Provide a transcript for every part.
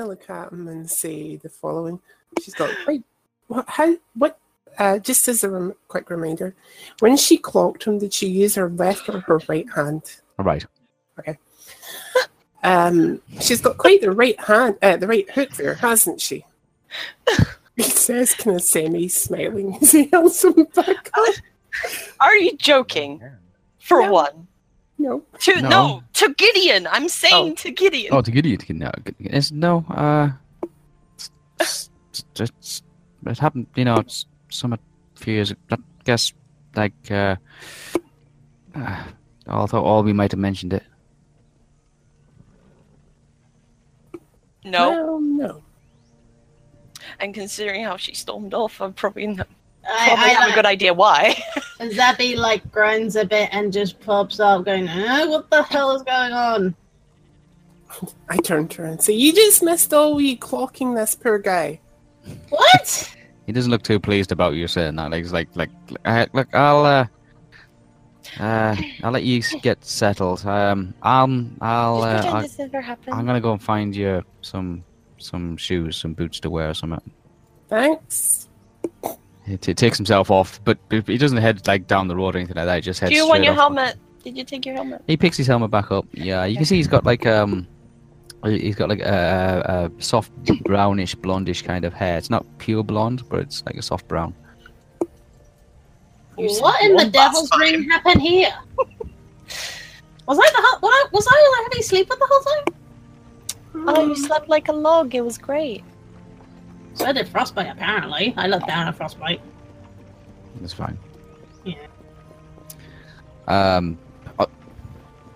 All right. I kind of look at him and say the following. She's got wait, what? How? What? Uh, just as a rem- quick reminder, when she clocked him, did she use her left or her right hand? Right. Okay. Um, she's got quite the right hand, uh, the right hook there, hasn't she? he says, kind of semi-smiling as he holds him back up. Are you joking? For No. one. No, To no. No. to Gideon. I'm saying Oh. to Gideon. Oh, to Gideon. to- No, it's, no. Uh, it's, it's, it's, it happened. You know, it's some a few years. I guess, like, uh, uh, although all we might have mentioned it. no. Well, no. And considering how she stormed off, I'm probably not, I, probably have a I, good idea why. and Zabby like groans a bit and just pops up, going, uh, "What the hell is going on?" I turn to her and say, "You just missed Olwe clocking this poor guy." What? He doesn't look too pleased about you saying that. Like, he's like, like, uh, look, I'll, uh, uh, I'll let you get settled. Um, I'll, I'll, uh, Just pretend I, this never happened. I'm gonna go and find you some, some shoes, some boots to wear, or something. Thanks. He t- takes himself off, but but he doesn't head like down the road or anything like that. He just heads. Do you want your off. helmet? Did you take your helmet? He picks his helmet back up. Yeah, you can see he's got like um, he's got like a, a soft brownish, blondish kind of hair. It's not pure blonde, but it's like a soft brown. What in the devil's time. ring happened here? Was I the whole, what I, was I having sleep with the whole time? Oh, you slept like a log. It was great. So I did frostbite apparently. I looked down at frostbite. That's fine. Yeah. Um, uh,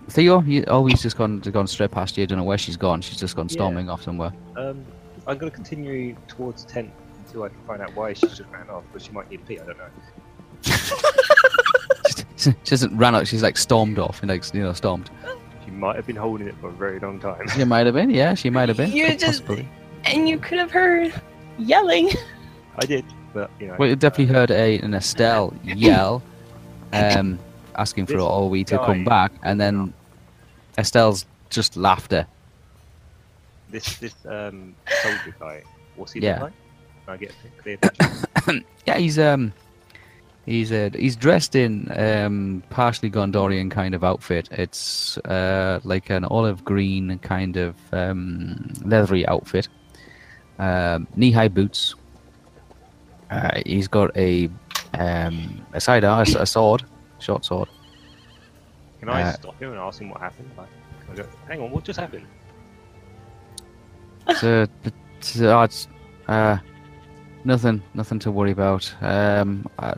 Theo, you, oh, he's just gone gone straight past you. I don't know where she's gone. She's just gone Yeah. storming off somewhere. Um, I'm going to continue towards the tent until I can find out why she just ran off, but she might need a pee. I don't know. she hasn't ran out. She's like stormed off, and like you know, stormed. She might have been holding it for a very long time. She might have been. Yeah, she might have been. You just- possibly. And you could have heard yelling. I did, but you know. Well, you definitely heard a, an Estelle yell, um, asking for This Olwe to come back, and then Estelle's just laughter. This this um soldier guy. What's he Yeah. look like? Can I get a clear picture? Yeah, he's um, he's uh, he's dressed in um partially Gondorian kind of outfit. It's uh like an olive green kind of um leathery outfit, um, knee-high boots. Uh, he's got a um a side a, a sword, short sword. Can I Uh, stop him and ask him what happened? Like, go, hang on, what just happened? It's, uh, uh, uh, nothing, nothing to worry about. Um, I,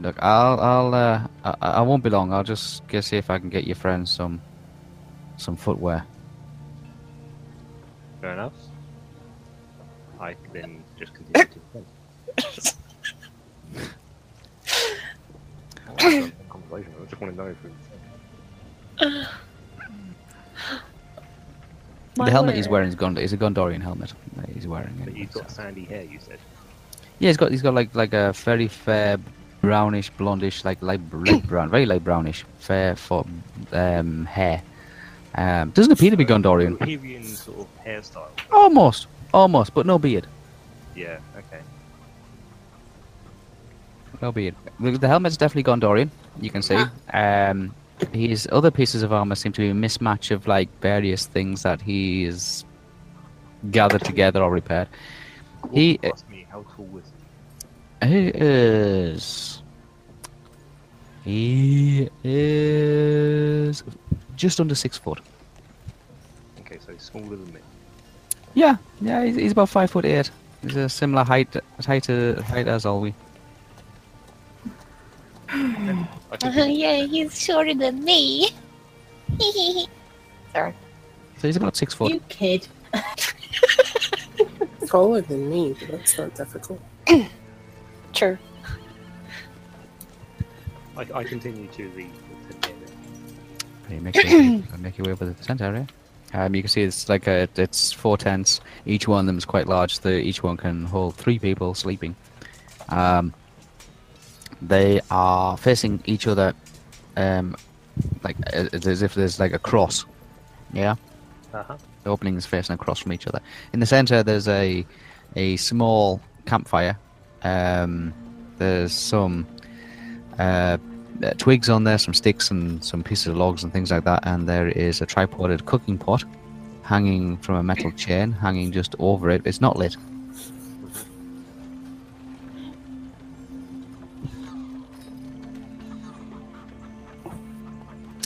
look, I'll, I'll, uh, I, I won't be long. I'll just go see if I can get your friends some, some footwear. Fair enough. I can then just continue to the tent. I want to have a conversation. I just want to know if it's My the helmet he's word. wearing is Gond- is a Gondorian helmet. that He's wearing. But anyway, you've got so- sandy hair, you said. Yeah, he's got he's got like like a very fair brownish, blondish, like light, light brown, very light brownish, fair for um, hair. Um, doesn't appear to be Gondorian. Bohemian sort of hairstyle. Almost, almost, but no beard. Yeah, okay. No beard. The, the helmet's definitely Gondorian. You can see. Um, his other pieces of armor seem to be a mismatch of like various things that he is gathered together or repaired. What He- asked me how tall was he? He is. He is just under six foot. Okay, so he's smaller than me. Yeah, yeah, he's, he's about five foot eight. He's a similar height height, uh, height as Olwe. I think Uh, yeah, he's shorter than me. Sorry. So he's about six foot. You kid. Taller than me, but that's not difficult. True. I, I continue to the, the tent area. You make your way, make your way over to the center area. Um, you can see it's like a, it's four tents. Each one of them is quite large. The, each one can hold three people sleeping. Um, they are facing each other, um, like uh, as if there's like a cross. Yeah, Uh-huh. the opening is facing across from each other. In the center, there's a a small campfire. Um, there's some uh, uh, twigs on there, some sticks and some pieces of logs and things like that, and there is a tripoded cooking pot hanging from a metal chain, hanging just over it. It's not lit.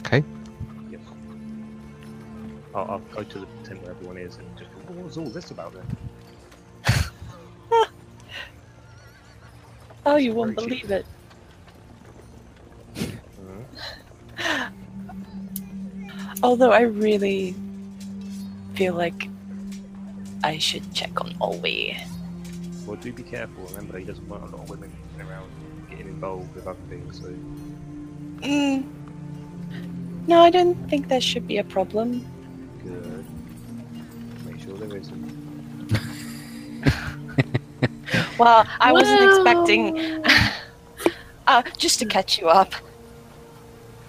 Okay. Yes. I'll, I'll go to the tent where everyone is and just go, was all this about then? Oh, you won't Very cheap. believe it. Although I really feel like I should check on Olwe. Well, do be careful. Remember, he doesn't want a lot of women around getting involved with other things. So Mm. No, I don't think there should be a problem. good. Make sure there isn't. Well, I wasn't expecting. uh, just to catch you up.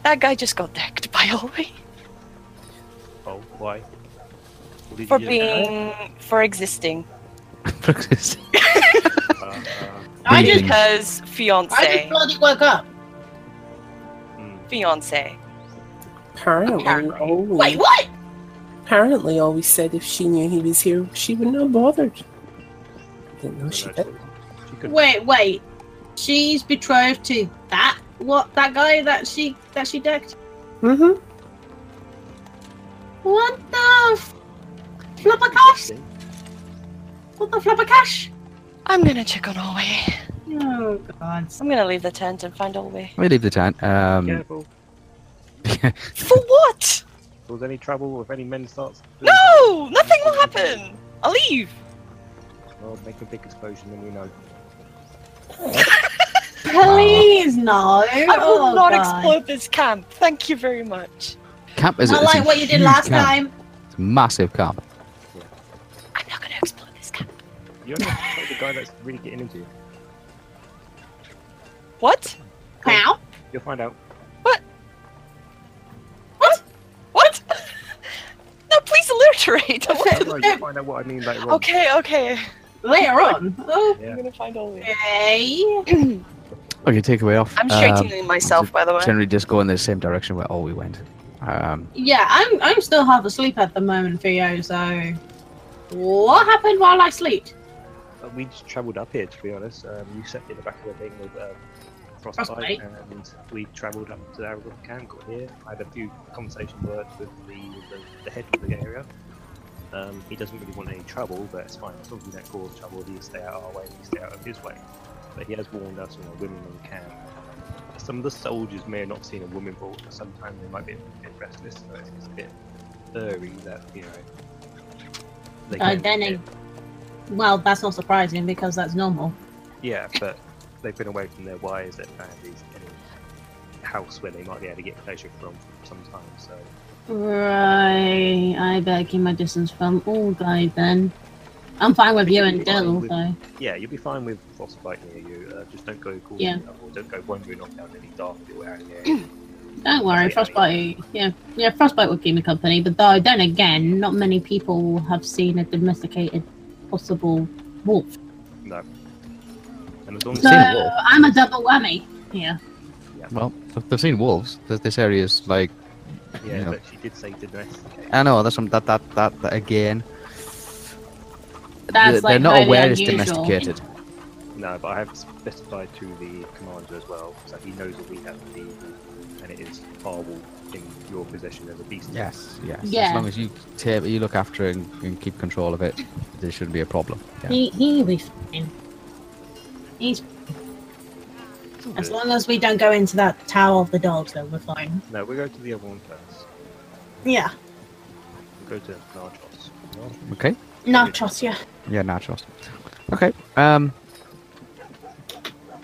That guy just got decked by Olwe Oh, why? Did for you do? being for existing Uh, uh, I just, because fiancé. I just bloody woke up. mm. fiance. Apparently, Apparently. always, Wait, what? apparently always said if she knew he was here, she wouldn't bother. bothered. Didn't know she did. Wait, wait. She's betrothed to that what that guy that she that she decked? Mm-hmm. What the f- flappercash? What the flappercash? I'm gonna check on Olwe. Oh god. I'm gonna leave the tent and find Olwe. Let me leave the tent. Um, Careful. For what? If there's any trouble, or if any men starts. No, nothing will happen. I'll leave. Well, make a big explosion, then we know. Please no. I will oh, not God. explode this camp. Thank you very much. camp is Not it's a like what you did last camp. time. It's a massive camp. I'm not gonna explode this camp. You only have to the guy that's really getting into you. What? How? You'll find out. What? What? What? no, please alliterate. No, you'll find out what I mean later on. okay, okay. Later on. Oh, Yeah. I'm gonna find all Olwe. Okay. Okay, take away off. I'm Um, straightening myself, by the way. generally just go in the same direction where Olwe went. Um, Yeah, I'm I'm still half asleep at the moment, Theo, so what happened while I slept? Uh, we just travelled up here, to be honest. Um, you sat in the back of the thing with um, Frostbite, Frostbite. and we travelled up to our camp, got here. I had a few conversation words with the, the, the head of the area. Um, he doesn't really want any trouble, but it's fine. As long as we don't cause trouble, he stay out of our way, we stay out of his way. But he has warned us, you know, women in camp. Some of the soldiers may have not seen a woman before, but sometimes they might be a bit restless, so it's, a bit furry that, you know. Uh, then it- Well, that's not surprising because that's normal. Yeah, but they've been away from their wives, their families, any house where they might be able to get pleasure from for some time. So Right. I better keep my distance from all guys then. I'm fine with you and Dill, so. Yeah, you'll be fine with frostbite near you. Uh, just don't go causing Yeah. trouble. Don't go wandering off down any dark little area. Don't worry, frostbite. Yeah, yeah, frostbite will keep me company. But though, then again, not many people have seen a domesticated possible wolf. no. And as long as So seen a wolf. I'm a double whammy. Yeah. Well, they've seen wolves. Th- This area is like yeah, Yeah. but she did say domesticate. I know that's some that that that, that again. That's they're, like they're not highly aware it's domesticated. No, but I have specified to the commander as well, so he knows that we have the and it is horrible in your possession as a beast. Yes, yes. Yeah. As long as you take, you look after it and, and keep control of it, there shouldn't be a problem. Yeah. He he'll be fine. He's It's as long as we don't go into that tower of the dogs, then we're fine. No, we'll go to the other one first. Yeah. We'll go to Narchost. Okay. No, trust you. Yeah, nachos. Okay. Um.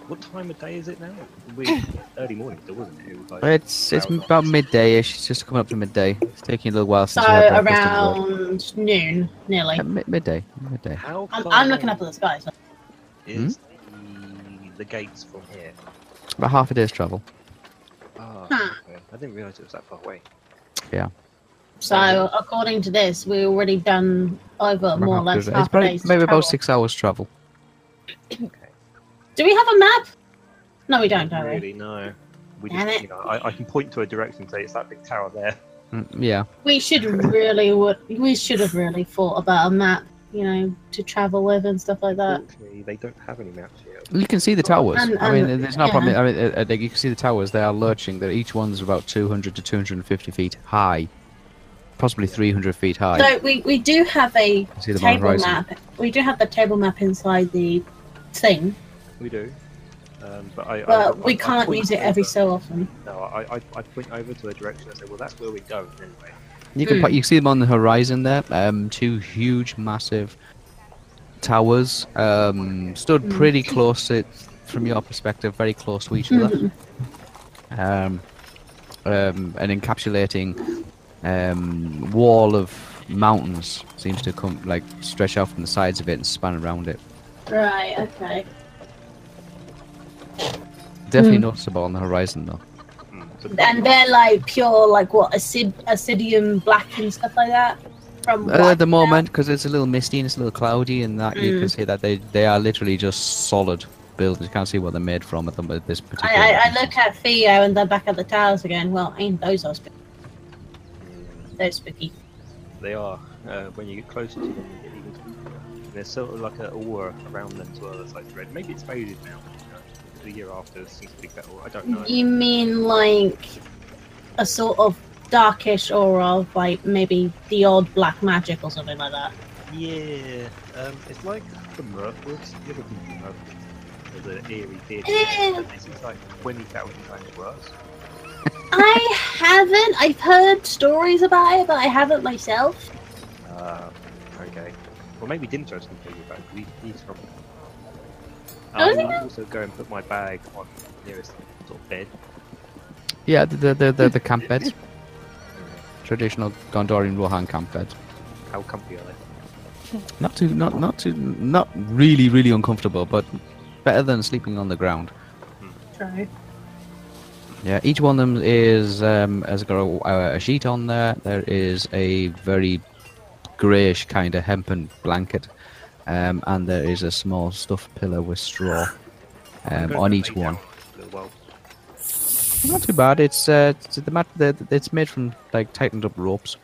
What time of day is it now? We early morning still, wasn't it? It was like It's it's about after. midday-ish. It's just coming up to midday. It's taking a little while So since we had breakfast and work. around noon, nearly. Uh, mi- midday. Midday. How I'm, I'm looking up at the sky. So. is Hmm? the, the gates from here? About half a day's travel. Ah, Huh. okay. I didn't realise it was that far away. So according to this, we've already done over About more or less half It's probably, day's maybe travel. about six hours travel. Do we have a map? No, we don't, don't we? really, no. We Damn just, it. you know, I, I can point to a direction and say it's that big tower there. Mm, yeah. We should really would. We should have really thought about a map, you know, to travel with and stuff like that. Unfortunately, they don't have any maps yet. You can see the towers. And- I mean, there's no problem. I mean, uh, uh, you can see the towers. They are lurching. They're, each one's about 200 to 250 feet high, possibly 300 feet high. So we, we do have a You can see them on the table map. We do have the table map inside the thing, We do. Um, but I, I- but I- we can't point use it every so often. No, I, I, I point over to a direction and say, well, that's where we go anyway. You can Hmm. put, you see them on the horizon there. Um, two huge, massive towers. Um, stood Hmm. pretty close to, from your perspective, very close to each other. Mhm. Um, um, an encapsulating um, wall of mountains seems to come like stretch out from the sides of it and span around it. Right. Okay. Definitely Hmm. noticeable on the horizon though. Hmm, And they're like pure, like what acid, acidium black and stuff like that. From Uh, at the moment, because it's a little misty and it's a little cloudy, and that you Mm. can see that they they are literally just solid buildings. You can't see what they're made from at, them, at this particular. I, I, I look at Theo and then back at the towers again. Well, ain't those are Those spooky. They are. Uh, when you get closer to them, they get even spookier. And there's sort of like an aura around them as well that's like red. Maybe it's faded now. You know, the year after it seems to be better. I don't know. You mean like a sort of darkish aura of like maybe the old black magic or something like that? Yeah, um, it's like the Mirkwoods. You ever been to Mirkwoods? There's an eerie theatre. This is like 20,000 times worse. I haven't. I've heard stories about it, but I haven't myself. Uh, okay. Well, maybe Dinto's can tell you about it, 'cause he, he's from. Oh, I is he will now? also go and put my bag on the nearest sort of bed. Yeah, the the the, the, the camp beds, traditional Gondorian Rohan camp bed. How comfy are they? Not too, not not too, not really, really uncomfortable, but better than sleeping on the ground. True. Yeah, each one of them is um, has got a, a sheet on there. There is a very greyish kind of hempen blanket, um, and there is a small stuffed pillow with straw um, on each one. down a little while. Not too bad. It's uh, it's the mat. The, it's made from like tightened up ropes.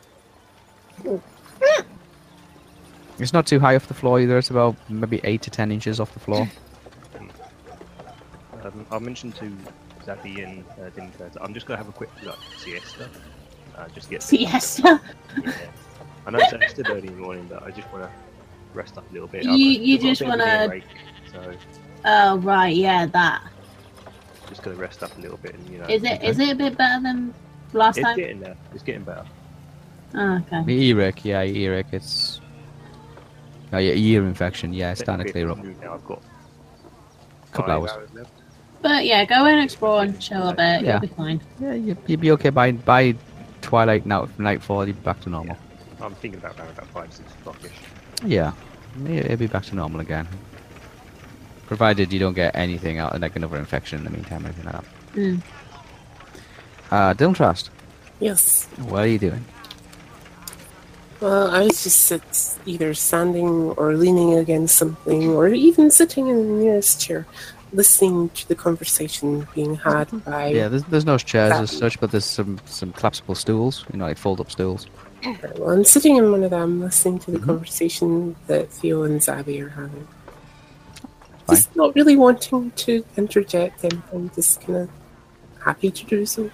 It's not too high off the floor either. It's about maybe eight to ten inches off the floor. Um, I mentioned to Zabby and uh, Dinto that I'm just going to have a quick like, siesta. Uh, just to get Siesta. Yeah. I know it's uh, still early in the morning, but I just want to rest up a little bit. You- you I've got a just bit of an wanna- earache, So Oh right, yeah, that. just going to rest up a little bit and, you know. Is it? Is it a bit better than last It's time? getting there. It's getting better. Oh, okay. The earache, yeah, earache. It's oh, yeah, ear infection. Yeah, it's starting to clear up. Now I've got Couple five hours. left. But yeah, go and explore and chill a bit. Yeah. You'll be fine. Yeah, you, you'll be okay by by twilight now. Nightfall, you'll be back to normal. I'm thinking about around about five, six o'clock-ish. Yeah, it- it'll be back to normal again. Provided you don't get anything out, like another infection in the meantime, or anything like that. Mm. Uh, Dylan Trust, Yes. what are you doing? Well, I was just sit, either standing or leaning against something, or even sitting in the nearest chair, listening to the conversation being had by. Yeah, there's, there's no chairs as such, but there's some some collapsible stools, you know, like fold-up stools. Well, I'm sitting in one of them, listening to the Mhm. conversation that Theo and Zabby are having. Fine. Just not really wanting to interject them. I'm just kind of happy to do so.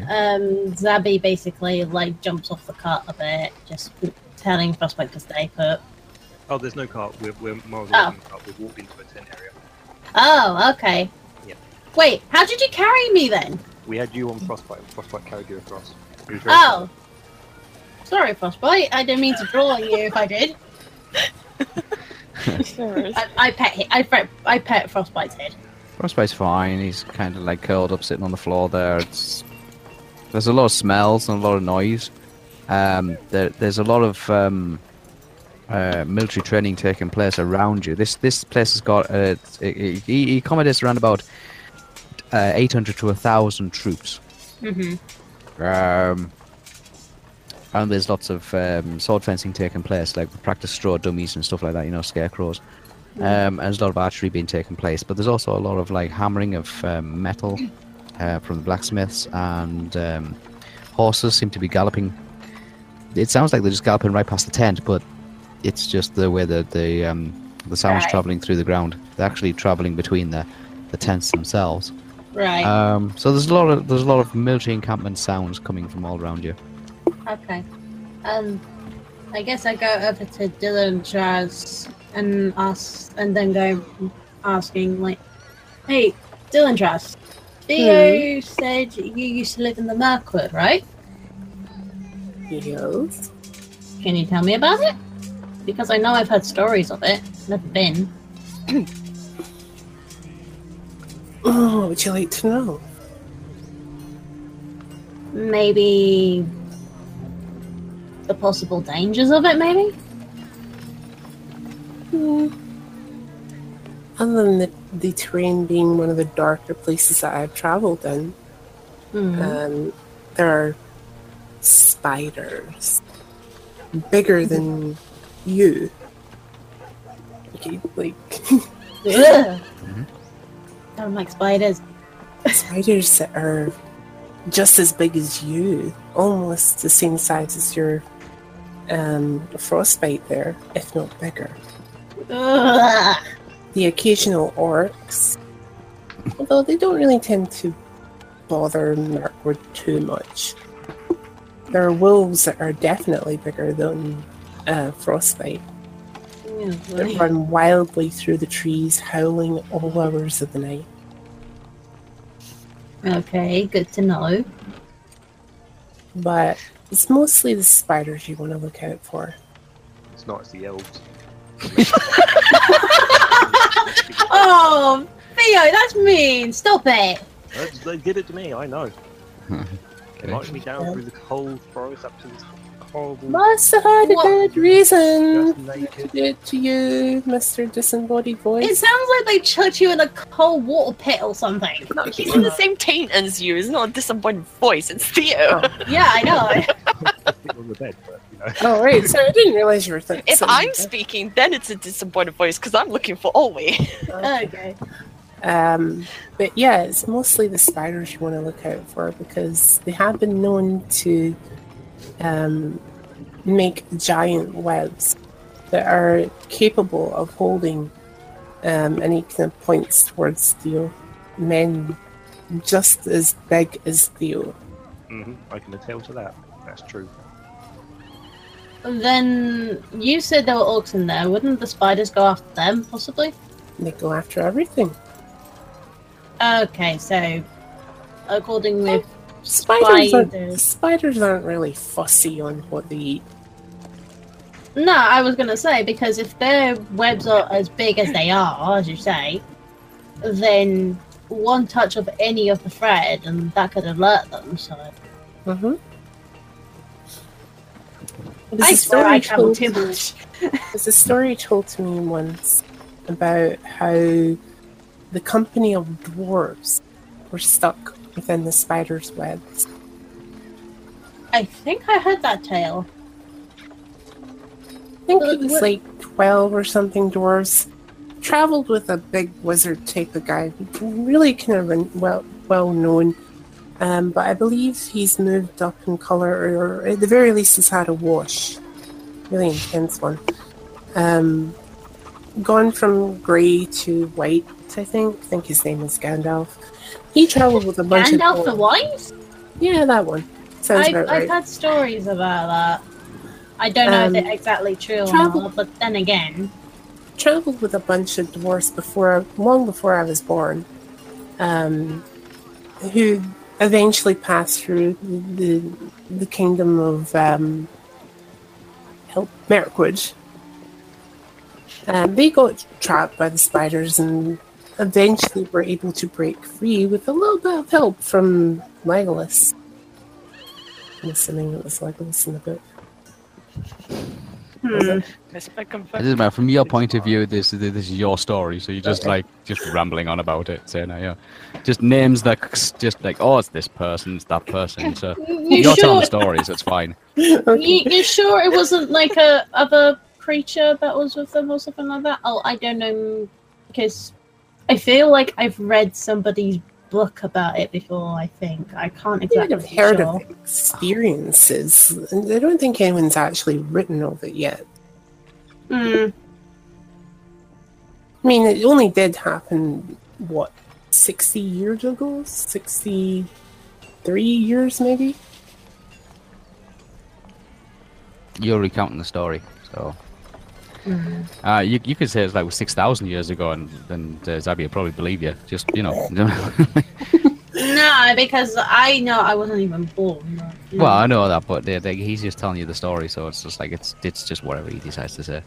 Um, Zabby basically like jumps off the cart a bit, just telling Frostbite to stay put. Oh, there's no cart. We're, we're miles Oh. away from the cart. We've walked into a tent area. Oh, okay. Yeah. Wait, how did you carry me then? We had you on Frostbite. Frostbite carried you across. It was Oh. Sorry, Frostbite. I didn't mean to draw on you if I did. I, I pet hi- I, pet- I pet Frostbite's head. Frostbite's fine. He's kind of like curled up, sitting on the floor there. It's there's a lot of smells and a lot of noise. Um, there, there's a lot of um, uh, military training taking place around you. This this place has got uh, it, it, accommodates around about uh, 800 to 1,000 troops. Mm-hmm. Um, and there's lots of um, sword fencing taking place, like practice straw dummies and stuff like that. You know, scarecrows. Um, and there's a lot of archery being taken place, but there's also a lot of like hammering of um, metal uh, from the blacksmiths, and um, horses seem to be galloping. It sounds like they're just galloping right past the tent, but it's just the way that the um, the sound's Right. traveling through the ground. They're actually traveling between the the tents themselves. Right. Um, so there's a lot of there's a lot of military encampment sounds coming from all around you. Okay. Um, I guess I go over to Dylan Traz and ask, and then go asking like, "Hey, Dylan Traz, Theo said you used to live in the Mirkwood, right? Yes. Can you tell me about it? Because I know I've heard stories of it. Never been. Oh, what would you like to know? Maybe the possible dangers of it. Maybe. Hmm. Other than the, the terrain being one of the darker places that I've traveled in, Hmm. um, there are spiders bigger than you. Okay, like Ugh. Don't like spiders. spiders that are just as big as you, almost the same size as your um, frostbite there, if not bigger. Ugh. the occasional orcs, although they don't really tend to bother Mirkwood too much. There are wolves that are definitely bigger than uh, Frostbite that run wildly through the trees, howling all hours of the night. Okay, good to know. But it's mostly the spiders you want to look out for. It's not. It's the elves. Oh, Theo, that's mean. Stop it. They- They did it to me. I know. They Okay. marched me down through the cold forest up to this horrible. Must have had a What? good reason to naked. do it to you, Mr. Disembodied Voice. It sounds like they chucked you in a cold water pit or something. No, he's in the same taint as you. It's not a disappointed voice. It's Theo. Yeah, I know. On the bed, but you know. Oh, right. So I didn't realize you were thinking. If I'm speaking, then it's a disappointed voice because I'm looking for Olwe. okay. Um, but yeah, it's mostly the spiders you want to look out for because they have been known to um, make giant webs that are capable of holding um, any kind of points towards Theo. Men just as big as Theo. hmm I can attest to that. That's true. Then you said there were orcs in there. Wouldn't the spiders go after them, possibly? They go after everything. Okay, so according with Spiders, aren't, Spiders. spiders aren't really fussy on what they eat. no, I was gonna say because if their webs are as big as they are, as you say, then one touch of any of the thread and that could alert them. So Mm-hmm. There's I a swear I story travel told- too much. There's a story told to me once about how the company of dwarves were stuck within the spider's webs. I think I heard that tale. I think it was like 12 or something dwarves. Traveled with a big wizard type of guy, really kind of well well known. Um, but I believe he's moved up in color, or at the very least, has had a wash. Really intense one. Um, gone from grey to white, I think. I think his name is Gandalf. He traveled with a bunch Gandalf of the White? Yeah, that one. Sounds I've, about I've right. had stories about that. I don't know Um, if it's exactly true or travel- not, but then again, traveled with a bunch of dwarfs before, long before I was born, um, who eventually passed through the the kingdom of um, help Mirkwood. Um, they got trapped by the spiders and eventually we were able to break free with a little bit of help from Legolas. I'm assuming it was Legolas in the book. hmm, It's a It doesn't matter. From your point of view, this this is your story, so you're just Okay. like just rambling on about it, saying, yeah, just names that just like, oh, it's this person, it's that person. So you you're telling sure? the stories. It's fine. You, you sure it wasn't like a other creature that was with them or something like that? Oh, I don't know because I feel like I've read somebody's book about it before. I think I can't I exactly. have heard sure. of experiences. and I don't think anyone's actually written of it yet. Hmm. I mean, it only did happen, what, 60 years ago? 63 years, maybe? You're recounting the story, so. Mm. Uh, you, you could say it's like 6,000 years ago, and then uh, Zabby would probably believe you. Just, you know. No, because I know I wasn't even born. but, you well, know. I know that, but they, they, he's just telling you the story, so it's just like, it's it's just whatever he decides to say.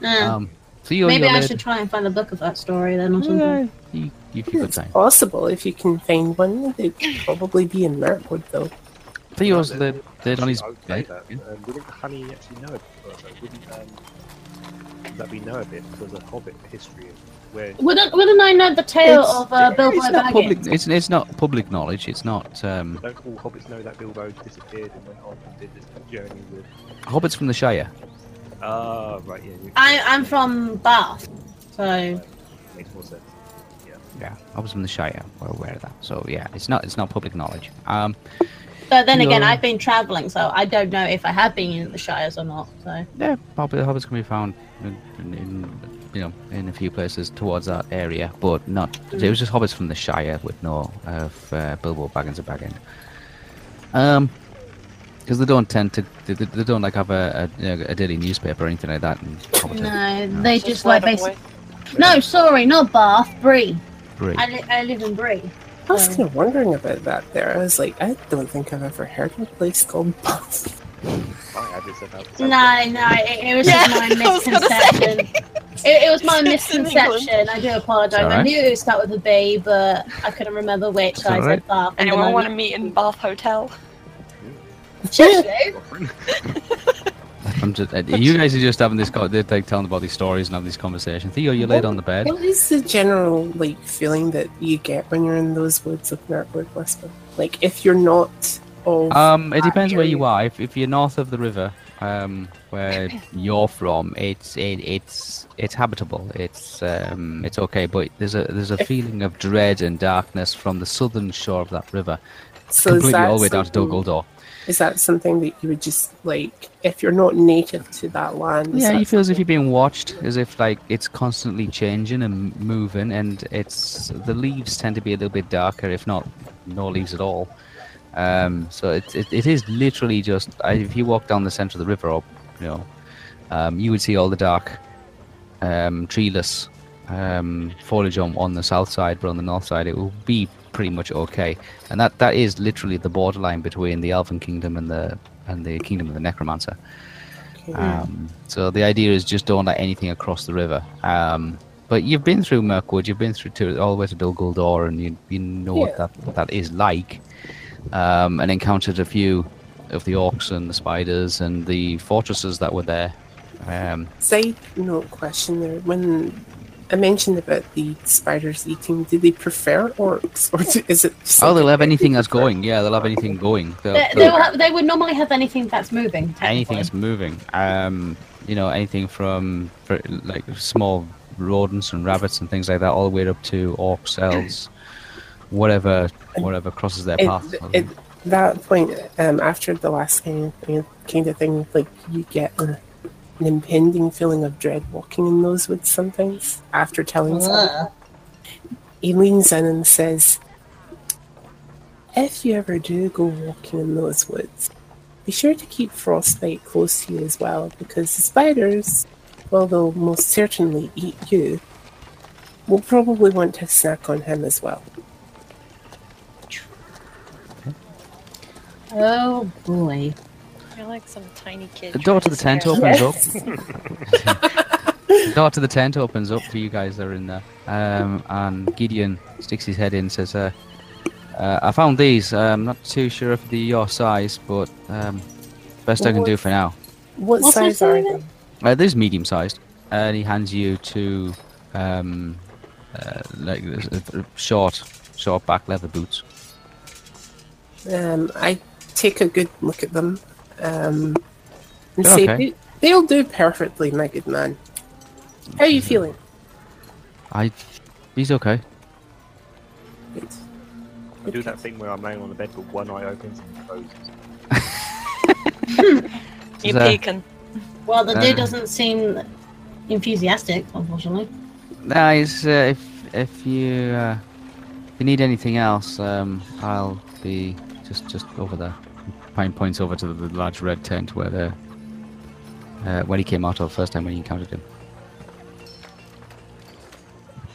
Yeah. Um, so you're, Maybe you're I led- should try and find a book of that story then or something. Yeah, you, you keep It's time. possible if you can find one. They'd probably be in Mirkwood, though. Theo's No, the, the on his I would say bed. that. Um, wouldn't Honey actually know it? Wouldn't um, that we know of it? There's a Hobbit history of where Wouldn't Wouldn't I know the tale It's- of uh, Bilbo It's not public. It's, it's not public knowledge. It's not. Um, don't all hobbits know that Bilbo disappeared and went on and did this journey with? hobbits from the Shire. Ah, right, yeah. you- I, I'm from Bath, so makes more sense. Yeah, hobbits from the Shire. We're aware of that. So yeah, it's not. It's not public knowledge. Um, but then again, No. I've been travelling, so I don't know if I have been in the Shires or not. So yeah, probably the hobbits can be found in, in, in you know in a few places towards that area, but not. It was just hobbits from the Shire with no of uh, Bilbo Baggins or Baggins. Um, because they don't tend to. They, they they don't like have a, a, you know, a daily newspaper or anything like that. In Hobbiton. no, they just like let 'em basically. No, sorry, not Bath, Bree. Bree. I, li- I live in Bree. I was kind of wondering about that there. I was like, I don't think I've ever heard of a place called Bath. I had this about. No, no, it, it was Yeah, just my I was gonna misconception. It, it was my It's misconception. I do apologise. It's I knew it would start with a B, but I couldn't remember which. So I alright. said Bath. and then Anyone want to meet in Bath Hotel? Shush, I'm just, uh, you guys are just having this. Co- they're like telling about these stories and having these conversations. Theo, you laid on the bed. What is the general like feeling that you get when you're in those woods of Mirkwood Whisper? Like, if you're not of Um, it depends where you are. If, if you're north of the river, um, where you're from, it's it, it's it's habitable. It's um, it's okay. But there's a there's a feeling of dread and darkness from the southern shore of that river, so completely all the way down to something- Is that something that you would just like if you're not native to that land? Yeah, that you feel as if you're being watched, as if like it's constantly changing and moving, and it's the leaves tend to be a little bit darker, if not no leaves at all. Um, so it, it it is literally just I, if you walk down the center of the river, or you know, um, you would see all the dark, um, treeless um, foliage on, on the south side, but on the north side it will be pretty much okay. And that, that is literally the borderline between the Elven Kingdom and the and the Kingdom of the Necromancer. Um, so the idea is just don't let anything across the river. Um, but you've been through Mirkwood, you've been through to, all the way to Dol Guldur, and you, you know what that what that is like, um, and encountered a few of the orcs and the spiders and the fortresses that were there. Um, Side note question there. When I mentioned about the spiders eating, do they prefer orcs, or do- is it? Oh, they'll have that anything they that's prefer? going. Yeah, they'll have anything going. They'll, They, they'll- they'll have, they would normally have anything that's moving. anything that's moving. Um, you know, anything from fr- like small rodents and rabbits and things like that, all the way up to orcs, elves, whatever, whatever crosses their At, path. at that point, um, after the last kind of, thing- kind of thing, like you get a, an impending feeling of dread walking in those woods sometimes. After telling someone, he leans in and says, "If you ever do go walking in those woods, be sure to keep Frostbite close to you as well, because the spiders, while they'll most certainly eat you, will probably want to snack on him as well." Oh boy. You're like some tiny kid. The door to the tent opens me. up. the door to the tent opens up for you guys that are in there. Um, and Gideon sticks his head in and says, uh, uh, I found these. Uh, I'm not too sure if they're your size, but um, best I can do for now. What What's size that are they? Uh, this is medium sized. and he hands you two um, uh, like uh, short, short back leather boots. Um, I take a good look at them um, and say, Okay. "They- they'll do perfectly, my good man. How are you feeling? I, he's okay. Good. I do that thing where I'm laying on the bed but one eye opens and closes. You Is, uh, peeking. Well, the Uh. dude doesn't seem enthusiastic, unfortunately. Nice. Uh, if if you uh, if you need anything else, um, I'll be just just over there. Pine points over to the, large red tent where the uh, where he came out of first time when he encountered him.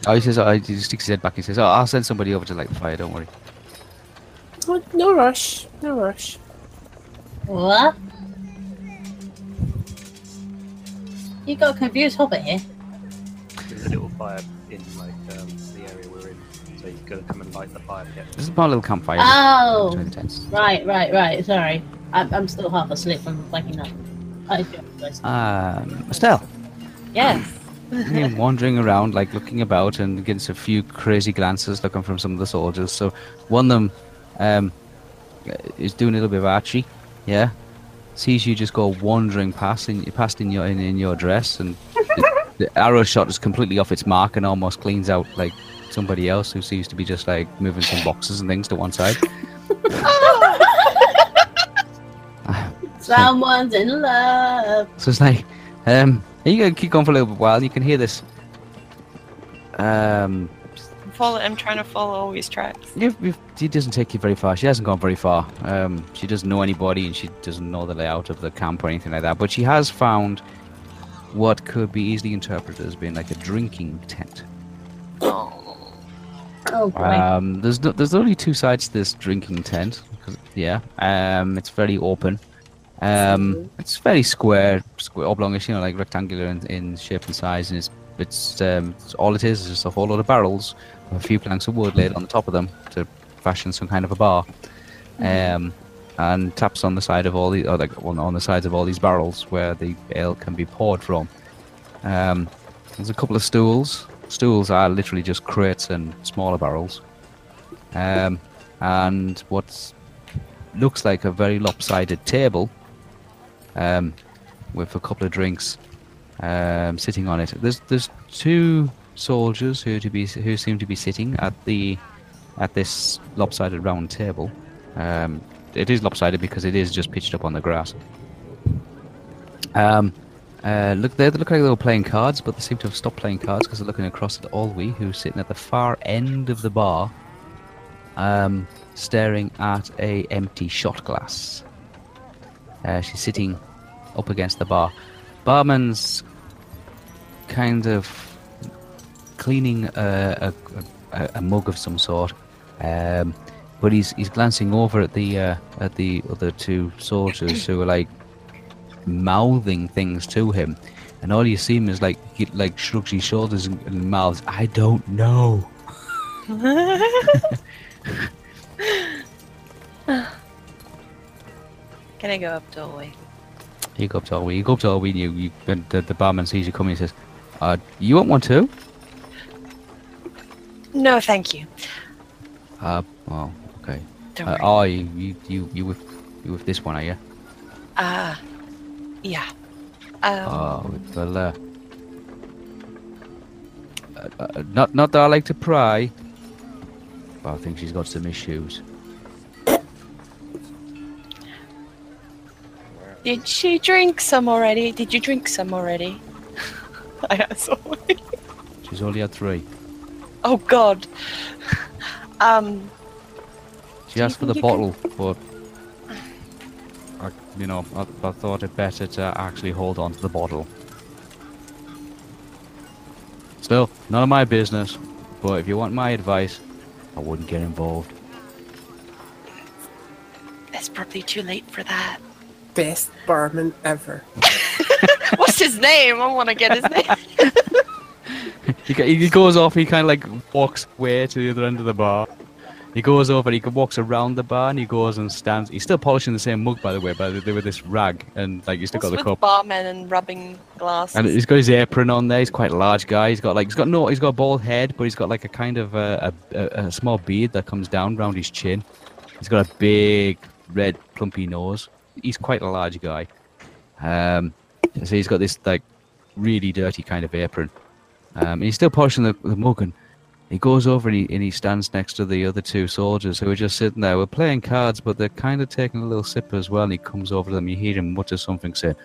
Oh, he says, oh, he sticks his head back. He says, "Oh, I'll send somebody over to light the fire. Don't worry." Oh, no rush, no rush. What? You got a confused hobbit here. There's a little fire in like so you've got to come and light the fire. to get This is a little campfire Oh, between right, right, right. Sorry, I'm, I'm still half asleep from waking up. I apologize. Um, Estelle, Yes. you're wandering around, like looking about, and gets a few crazy glances looking from some of the soldiers. So one of them um, is doing a little bit of archery, yeah. Sees you just go wandering past in past in your in, in your dress, and the, the arrow shot is completely off its mark and almost cleans out like somebody else who seems to be just like moving some boxes and things to one side. Someone's in love. So it's like, um, you gonna keep going for a little bit while. You can hear this. Um, Follow, I'm trying to follow all his tracks. You've, you've, she doesn't take you very far. She hasn't gone very far. Um, she doesn't know anybody, and she doesn't know the layout of the camp or anything like that. But she has found what could be easily interpreted as being like a drinking tent. Oh. Oh boy. Um, there's no, there's only two sides to this drinking tent. yeah. Um, it's very open. Um, it's very square, square, oblongish, you know, like rectangular in, in shape and size, and it's it's um, it's- all it is is just a whole lot of barrels with a few planks of wood laid on the top of them to fashion some kind of a bar. Um, and taps on the side of all the, or like on, on the sides of all these barrels where the ale can be poured from. Um, there's a couple of stools. Stools are literally just crates and smaller barrels. Um, and what looks like a very lopsided table um, with a couple of drinks um, sitting on it. There's there's two soldiers who to be who seem to be sitting at the at this lopsided round table. Um, it is lopsided because it is just pitched up on the grass. Um, uh, look, they look like they were playing cards, but they seem to have stopped playing cards because they're looking across at Olwe, who's sitting at the far end of the bar, um, staring at a empty shot glass. Uh, she's sitting up against the bar. Barman's kind of cleaning a, a, a, a mug of some sort, um, but he's he's glancing over at the uh, at the other two soldiers who are like mouthing things to him, and all you see him is like he like shrugs his shoulders and, and mouths, "I don't know." Can I go up to Owe? You go up to Owie. You go up to Owie. And you, you and the, the barman sees you coming. He says, "Uh, you want one too?" No, thank you. Uh, well, okay. Don't Uh, worry. oh, you, you, you, you with, you with this one, are you? Ah, yeah. Um, Oh, well, uh, uh, uh, not, not that I like to pry, but I think she's got some issues. Did she drink some already? Did you drink some already? I asked. She's only had three. Oh God. Um, She asked for the bottle, but I, you know, I, I thought it better to actually hold on to the bottle. Still, none of my business. But if you want my advice, I wouldn't get involved. it's probably too late for that. Best barman ever. What's his name? I want to get his name. He, he goes off. He kind of like walks way to the other end of the bar. He goes over. He walks around the bar and he goes and stands. He's still polishing the same mug, by the way, but they with this rag and like he's still got the cup. barman and rubbing glass. And he's got his apron on there. He's quite a large guy. He's got like he's got no he's got a bald head, but he's got like a kind of a, a, a small beard that comes down round his chin. He's got a big red plumpy nose. He's quite a large guy. Um, so he's got this like really dirty kind of apron. Um, and he's still polishing the, the mug and he goes over and he, and he stands next to the other two soldiers who are just sitting there. We're playing cards, but they're kind of taking a little sip as well. And he comes over to them. You hear him mutter something, saying,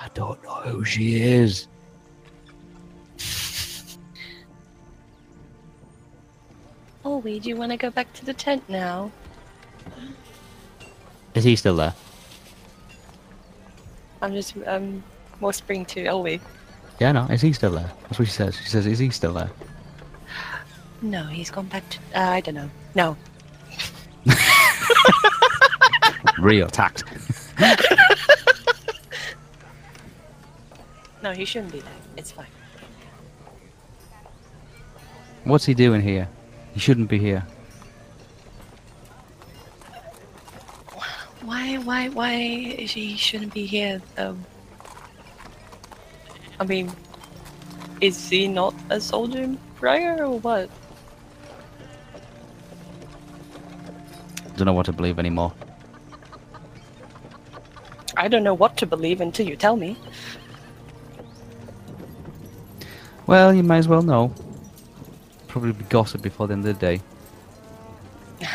"I don't know who she is." Oh, we do you want to go back to the tent now? Is he still there? I'm just um whispering to Olwe. Yeah, no. Is he still there? That's what she says. She says, "Is he still there?" No, he's gone back to. Uh, I don't know. No. Real tact. No, he shouldn't be there. It's fine. What's he doing here? He shouldn't be here. Why, why, why is he shouldn't be here? Um, I mean, is he not a soldier prior or what? Don't know what to believe anymore. I don't know what to believe until you tell me. Well, you might as well know. Probably be gossip before the end of the day.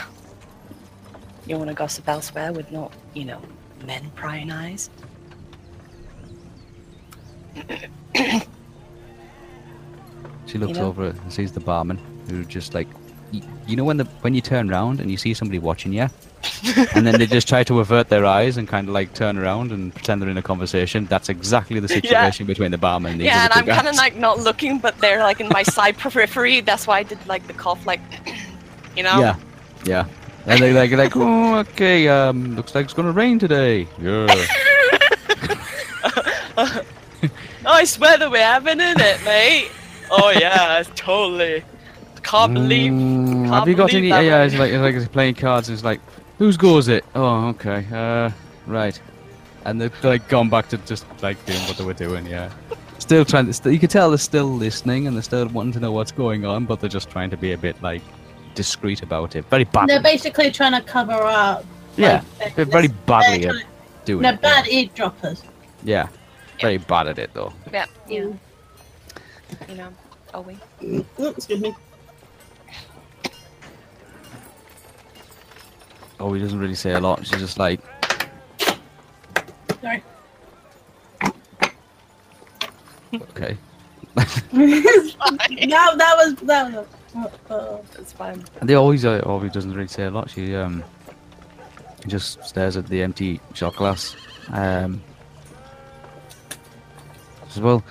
You want to gossip elsewhere with not, you know, men prying eyes? She looks know? over and sees the barman, who just like, you know, when the when you turn around and you see somebody watching you, and then they just try to avert their eyes and kind of like turn around and pretend they're in a conversation. That's exactly the situation between the barman and these yeah, and I'm kind of like not looking, but they're like in my side periphery. That's why I did like the cough, like, you know? Yeah, yeah. And they like like, oh, okay. Um, looks like it's gonna rain today. Yeah. Nice weather we're having, isn't it, mate? oh yeah, totally. Can't believe. Mm, can't have you got believe any? that Yeah, it's like it's like it's playing cards. And it's like, whose go is it? Oh, okay. Uh, right. And they've like gone back to just like doing what they were doing. Yeah. Still trying to. St- you can tell they're still listening and they're still wanting to know what's going on, but they're just trying to be a bit like discreet about it. Very bad. They're basically trying to cover up. Yeah, like, they're very badly they're at doing They're it. bad eavesdroppers. Yeah. Very bad at it though. Yeah, yeah. You know, oh we. Mm, Excuse me. Oh, he doesn't really say a lot. She's just like, Sorry. okay. no, that was that was. Uh, uh, It's fine. And they always, uh, Olwe doesn't really say a lot. She um, just stares at the empty shot glass. Um, says, well,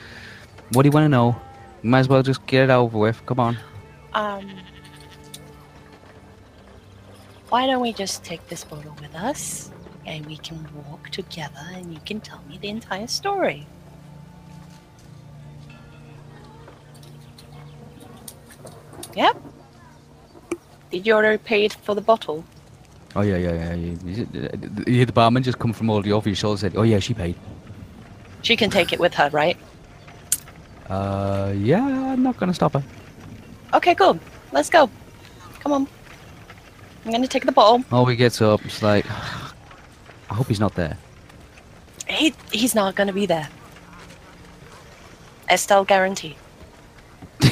what do you want to know? You Might as well just get it over with. Come on. Um. Why don't we just take this bottle with us, and we can walk together, and you can tell me the entire story. Yep. Did you already pay for the bottle? Oh yeah, yeah, yeah. Hear the barman just come from all the over your shoulder said, "Oh yeah, she paid." She can take it with her, right? Uh, yeah, I'm not gonna stop her. Okay, cool. Let's go. Come on. I'm gonna take the ball. Oh, he gets up. It's like, I hope he's not there. He he's not gonna be there. Estelle guarantee.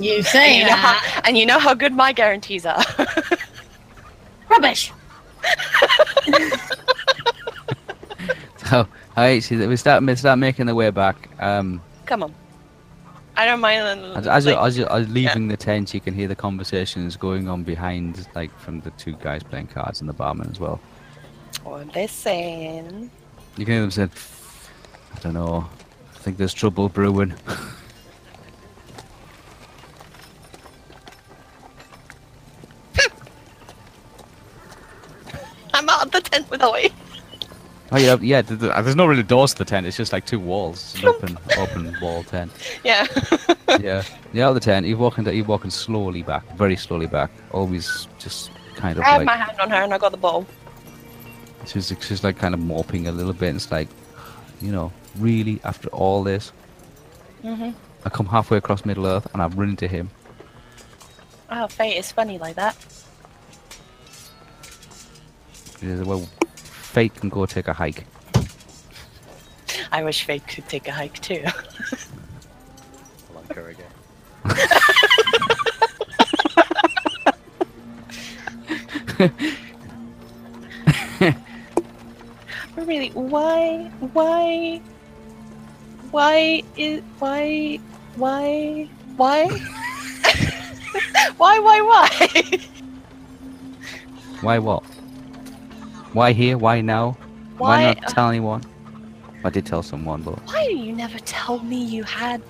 You And say you, know how, that. and you know how good my guarantees are. Rubbish. So, alright, see, we start we start making the way back. Um, Come on. I don't mind. as, as, you're, like- as, you're, as you're leaving the tent, you can hear the conversations going on behind, like from the two guys playing cards and the barman as well. what are they saying. You can hear them saying, "I don't know, I think there's trouble brewing." I'm out of the tent with Olwe. Oh yeah, yeah. th- th- There's no really doors to the tent. It's just like two walls, an open, open wall tent. Yeah. Yeah, yeah. Out of tent, you're walking. You're walking slowly back, very slowly back. Olwe just kind of I have like my hand on her and I got the ball. she's she's like kind of moping a little bit. And it's like, you know, really after all this, hmm I come halfway across Middle Earth and I run into him. Oh, fate is funny like that. He says, well, fate can go take a hike. I wish fate could take a hike too. I like her again. Really, why, why, why is why, why, why, why, why, why? Why what? Why here? Why now? Why, Why? not uh, tell anyone? I did tell someone, but Why do you never tell me you had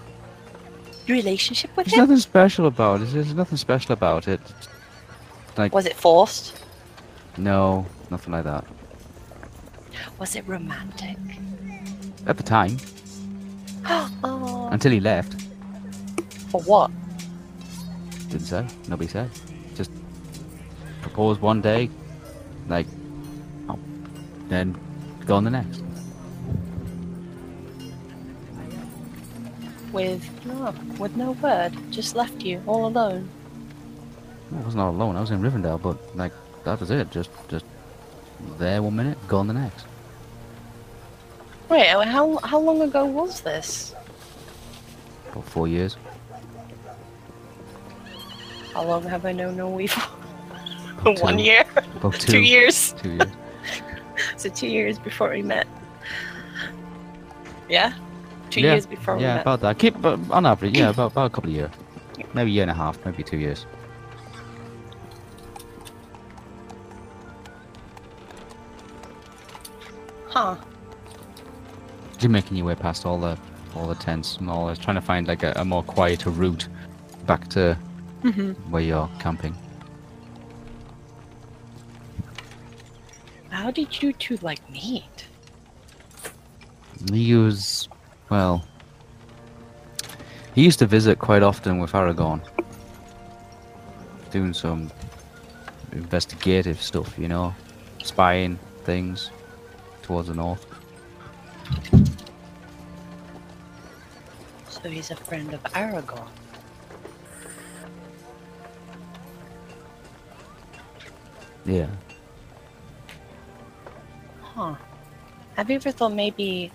a relationship with him? there's him? nothing special about it. There's nothing special about it. Like Was it forced? no, nothing like that. Was it romantic? At the time, oh, until he left, for what? didn't say. Nobody said. Just proposed one day, like, then gone the next. With no, with no word, just left you all alone. I wasn't all alone. I was in Rivendell, but like that was it. Just, just there one minute, gone the next. Wait, uh, how how long ago was this? About four years. How long have I known no evil? About One two. year, About two. two years. Two years. So two years before we met. Yeah, two Yeah, years before we yeah, about that. Keep but on average, yeah, about about a couple of years, maybe a year and a half, maybe two years. Huh? You're making your way past all the all the tents and all. that, trying to find like a, a more quieter route back to Mm-hmm. where you're camping. How did you two like meet? He was, well, he used to visit quite often with Aragorn, doing some investigative stuff, you know, spying things towards the north. So he's a friend of Aragorn. Yeah. Huh. Have you ever thought maybe.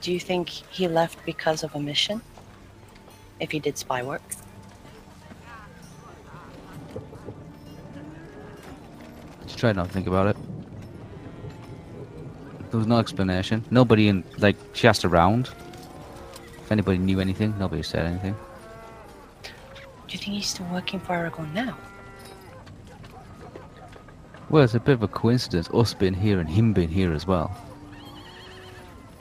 Do you think he left because of a mission? If he did spy work? Just try not to think about it. There was no explanation. Nobody in, like, she asked around. If anybody knew anything, nobody said anything. Do you think he's still working for Aragorn now? Well, it's a bit of a coincidence, us being here and him being here as well.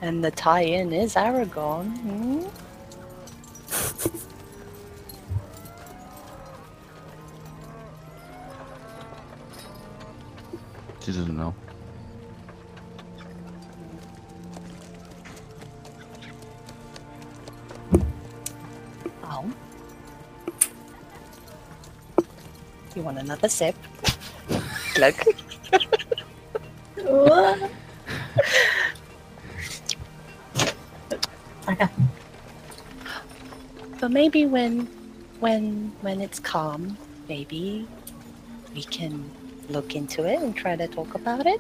And the tie in is Aragorn. Hmm? She doesn't know. Oh. You want another sip? Look. What? okay. But maybe when when when it's calm, maybe we can look into it and try to talk about it.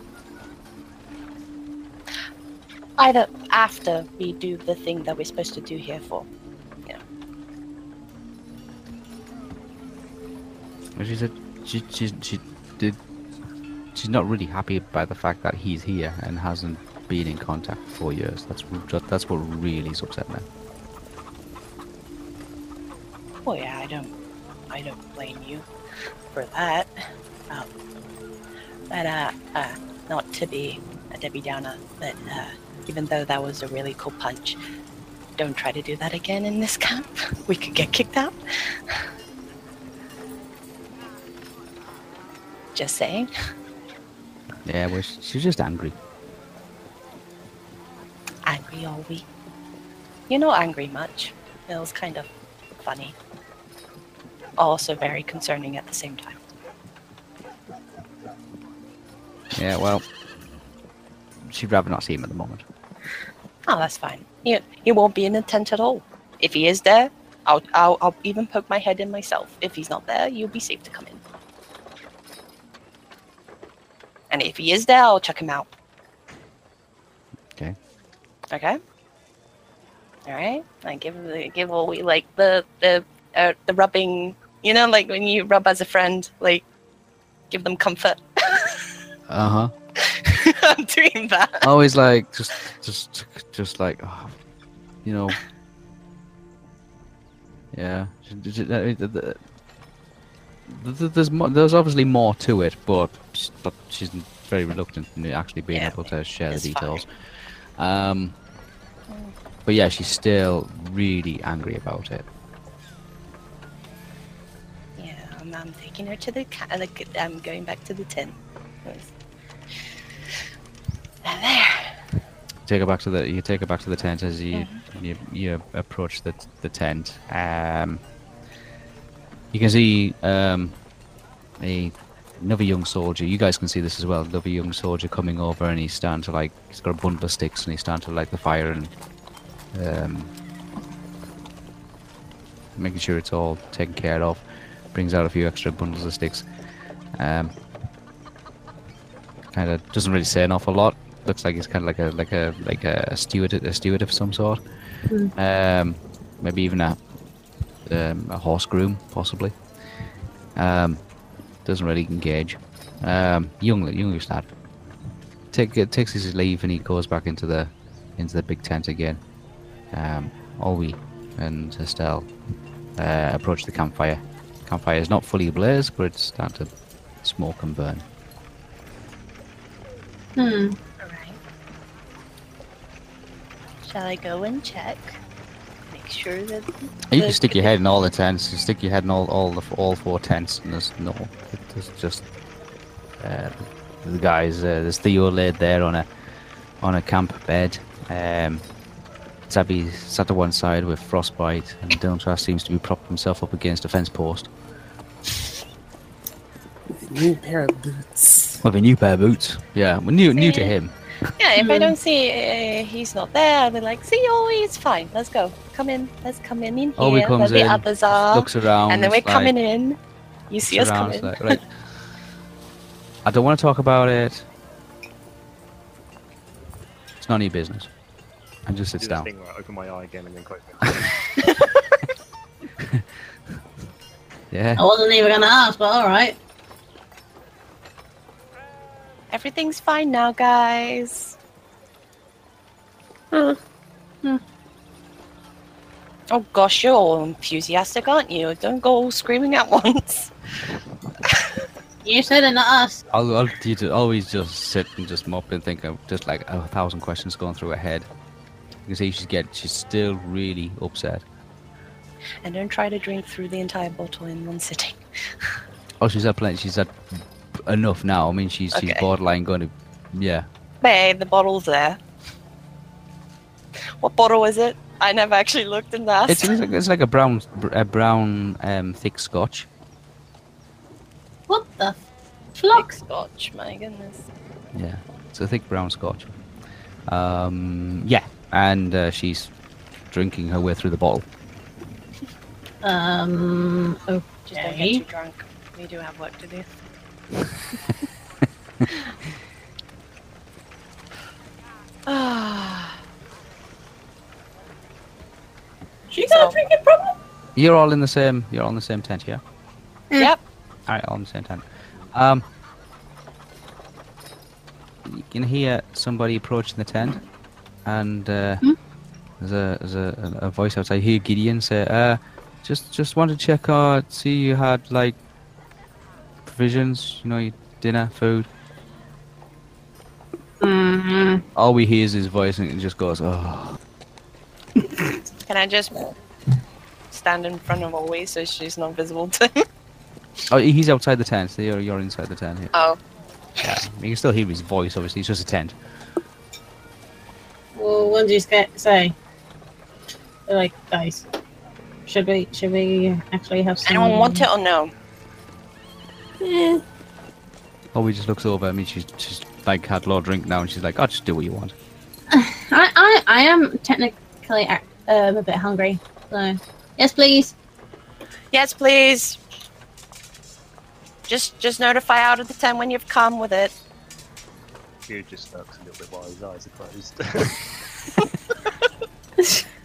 Either after we do the thing that we're supposed to do here for. Well, She said she, she, she did. She's not really happy by the fact that he's here and hasn't been in contact for four years. That's what- that's what really is upsetting her. Oh yeah, I don't I don't blame you for that. Um, but uh, uh not to be a Debbie Downer, but uh, even though that was a really cool punch, don't try to do that again in this camp. We could get kicked out. Just saying. Yeah, well, she's just angry. Angry are we? You're not angry much. It was kind of funny. Also very concerning at the same time. Yeah, well, she'd rather not see him at the moment. Oh, that's fine. He, he won't be in the tent at all. If he is there, I'll, I'll, I'll even poke my head in myself. If he's not there, you'll be safe to come in. And if he is there, I'll check him out. Okay. Okay. All right. I give the give away like the the uh, the rubbing. You know, like when you rub as a friend, like give them comfort. Uh huh. I'm doing that. Olwe like just, just, just like, oh, you know. Yeah. J- j- j- uh, the- the- the- There's more, there's obviously more to it, but but she's very reluctant in actually being Yeah, able to share the details. Um, but yeah, she's still really angry about it. Yeah, I'm, I'm taking her to the ca- uh, like, I'm going back to the tent. And there. take her back to the you take her back to the tent as you you, you approach the the tent. Um, you can see um, a another young soldier. You guys can see this as well. Another young soldier coming over, and he's starting to like he's got a bundle of sticks, and he's starting to light the fire and um, making sure it's all taken care of. Brings out a few extra bundles of sticks. Um, kind of doesn't really say an awful lot. Looks like he's kind of like a like a like a steward a steward of some sort. Um, maybe even a um, a horse groom, possibly. Um, doesn't really engage. Um, young youngish lad. Take uh, takes his leave and he goes back into the into the big tent again. Um, Olwe and Estelle uh, approach the campfire. Campfire is not fully ablaze, but it's starting to smoke and burn. Hmm. Alright. Shall I go and check? Make sure that. You can stick your head in all the tents. You stick your head in all all the all four tents, and there's no. There's just uh, the guys. Uh, there's Theo laid there on a on a camp bed. Um, Zabby sat to one side with frostbite, and Dylan seems to be propped himself up against a fence post With a New pair of boots. with a new pair of boots. Yeah, well, new new to him. Yeah, if I Hmm. don't see uh, he's not there, I'll be like, see, oh, it's fine. Let's go. Come in. Let's come in, in here Olwe where comes the in, others are. looks around, and then we're like, coming in. You see us looks around, coming. it's like, right. I don't want to talk about it. It's none of your business. And just Do sits this down. thing where I open my eye again and then close my eye. Yeah. I wasn't even gonna ask, but all right. Everything's fine now, guys. Hmm. Hmm. Oh gosh, you're all enthusiastic, aren't you? Don't go all screaming at once. You said it, not us. I'll, I'll you to Olwe just sit and just mop and think of just like a thousand questions going through her head. You can see she's get she's still really upset. And don't try to drink through the entire bottle in one sitting. Oh, she's at plenty. She's at enough now. I mean, she's she's borderline going to, yeah. Babe, the bottle's there. What bottle is it? I never actually looked in that. It's, it's like it's like a brown a brown um thick Scotch. What the flock. Scotch, my goodness. Yeah, it's a thick brown scotch. Um, yeah, and uh, she's drinking her way through the bottle. Um. Just don't get Okay. too drunk. We do have work to do. Ah, She got So- a drinking problem. You're all in the same. You're all in the same tent, yeah. yep. All right, all in the same tent. Um, you can hear somebody approaching the tent, and uh, Hmm? there's a there's a, a voice outside. Hear Gideon say, "Uh, just just want to check out, see you had like provisions, you know, your dinner, food." Mm, All we hear is his voice, and it just goes, "Oh." Can I just stand in front of Olwe so she's not visible to him? Oh, he's outside the tent. So you're you're inside the tent. Here. Oh, Yeah, you can still hear his voice. Obviously, it's just a tent. well, what did you say? They're like, guys, should we should we actually have some? anyone want it or no? Eh, Oh, he just looks over. I mean, she's she's like had a lot of drink now, and she's like, "I'll "Oh, just do what you want." I, I I am technically um, a bit hungry. So yes, please. Yes, please. Just just notify out of the ten when you've come with it. Fear just smirks a little bit while his eyes are closed.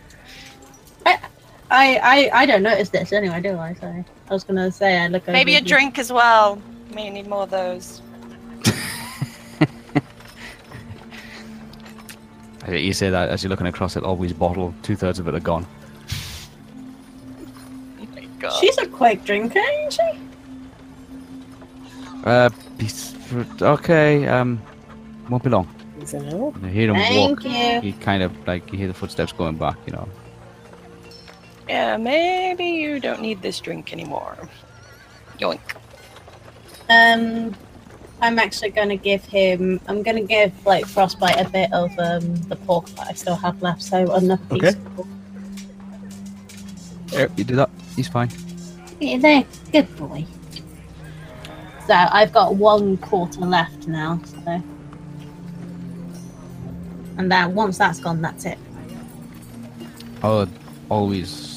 I, I I don't notice this anyway, do I? So I was gonna say I look over. Maybe a the- drink as well. May need more of those. You say that as you're looking across at Olwe's bottle. Two thirds of it are gone. Oh god. She's a quick drinker, isn't she? Uh, okay. Um, won't be long. Is it no? You hear him Thank walk. you. You kind of like you hear the footsteps going back. You know. Yeah, maybe you don't need this drink anymore. Yoink. Um, I'm actually gonna give him. I'm gonna give like frostbite a bit of um the pork that I still have left, so enough piece. Okay. of pork. Yeah, you do that. He's fine. Yeah, there, good boy. So I've got one quarter left now. So, and that once that's gone, that's it. Oh, Olwe.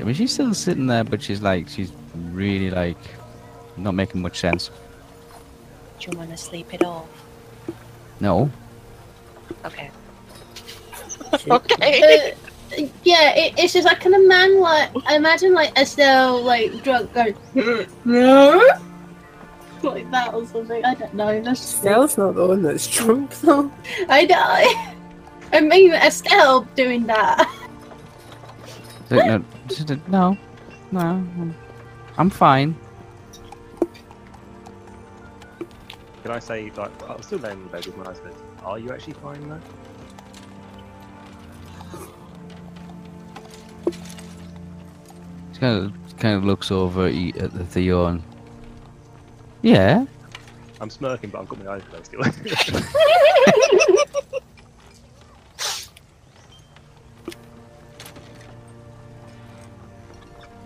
I mean, she's still sitting there, but she's like, she's really like, not making much sense. Do you want to sleep it off? No. Okay. okay. Uh, yeah, it, it's just I can imagine like I imagine like Estelle like drunk going no like that or something. I don't know. That's just- Stella's not the one that's drunk though. I know. I mean Estelle doing that. So, no, she did- no, no, I'm- I'm fine. Can I say, like, I'm still laying in bed with my husband. Are you actually fine though? She kind of, kind of looks over at you- at the Theo and, yeah, I'm smirking, but I've got my eyes closed still.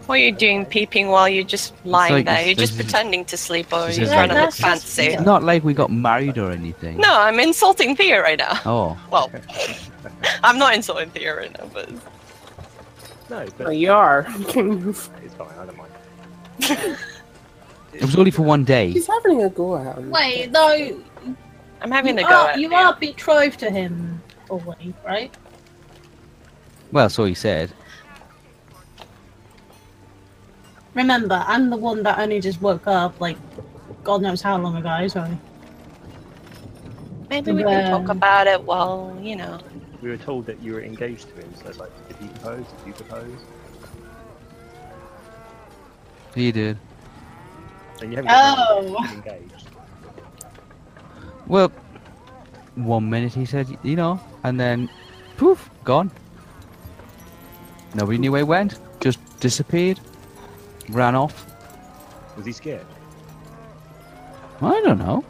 What are you doing peeping while you're just lying like- there? You're just pretending to sleep or you're trying to look That's- that's fancy. it's not like we got married or anything. No, I'm insulting Thea right now. Oh, Well, I'm not insulting Thea right now, but no, but you are. It's fine. I don't mind. it was only for one day. He's having a go at him. Wait, though I'm having you to go are, at you Thea. are betrothed to him already, right? Well, so he said. Remember, I'm the one that only just woke up like God knows how long ago, so Maybe we can talk about it while, you know. We were told that you were engaged to him, so like, did he propose? Did you propose? He did. And you haven't Oh. engaged. Well, one minute he said, you know, and then poof, gone. Nobody knew where he went. Just disappeared. Ran off. Was he scared? I don't know.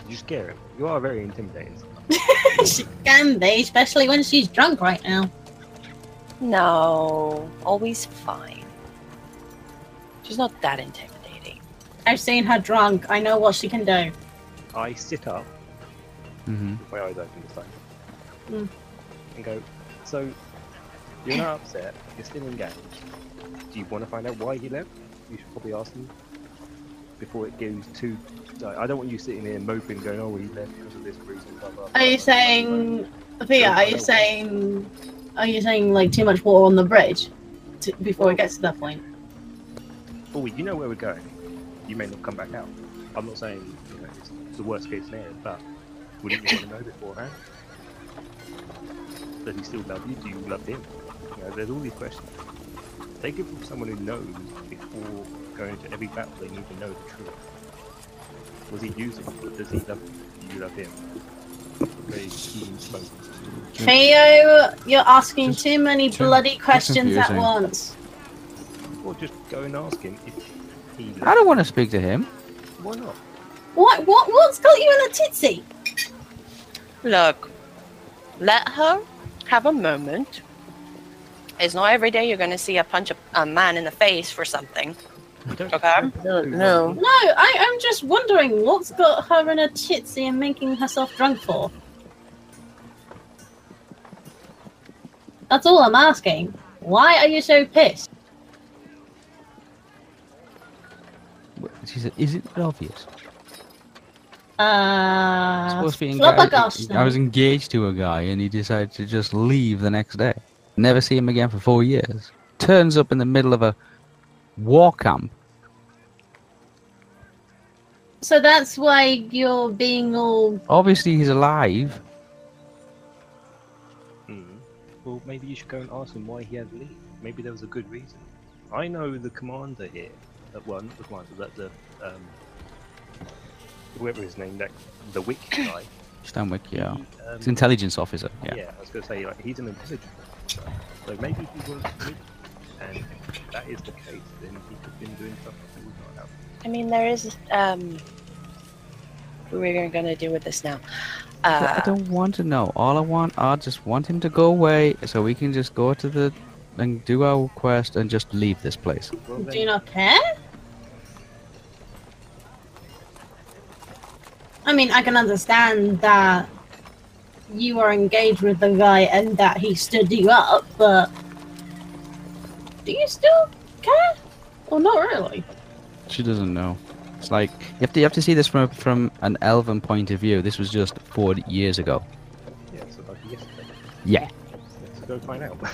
Did you scare him? You are very intimidating. she can be, especially when she's drunk right now. No, always fine. She's not that intimidating. I've seen her drunk. I know what she can do. I sit up, mm-hmm. with my eyes open this time, Mm. and go, so, you're not upset, you're still engaged. Do you want to find out why he left? You should probably ask him before it goes too... like, I don't want you sitting here moping going, oh, he left because of this reason, blah, blah, blah. Are you saying, Thea? Are you saying, are you saying like too much water on the bridge to, before it gets to that point? Oh, you know where we're going. You may not come back out. I'm not saying you know, it's the worst case scenario, but wouldn't you want to know beforehand? Does he still love you? Do you love him? You know, there's all these questions. Take it from someone who knows before going to every battle. They need to know the truth. Was he using you? Does he love you? Do you love him? Very keen spoken. Theo, you're asking Just- too many too- bloody questions at confusing. once. Or just go and ask him if he. I don't want to speak to him. Why not? What? What? What's got you in a titsy? Look, let her have a moment. It's not every day you're going to see a punch a, a man in the face for something. Okay. have to No, no. No, I, I'm just wondering what's got her in a titsy and making herself drunk for. That's all I'm asking. Why are you so pissed? She said, "Is it obvious?" Uh, supposed to be engaged. I was engaged to a guy, and he decided to just leave the next day. Never see him again for four years. Turns up in the middle of a war camp. So that's why you're being all. Obviously, he's alive. Hmm. Well, maybe you should go and ask him why he had to leave. Maybe there was a good reason. I know the commander here. Uh, well, not the commander, that the um, whoever his name, that the Wick guy. Stanwyck, yeah. he, um, He's intelligence officer. yeah. Yeah. I was going to say like he's an intelligence officer. So maybe he was with, and if that is the case, then he could have been doing something that would not help. I mean, there is. Um, what are we going to do with this now? I Uh, don't want to know. All I want, I just want him to go away, so we can just go to the and do our quest and just leave this place. Well, Do you not care? I mean, I can understand that you are engaged with the guy and that he stood you up, but do you still care? Well, not really? She doesn't know. It's like you have to you have to see this from from an elven point of view. This was just four years ago. yeah, so like yesterday. Yeah. Let's go find out.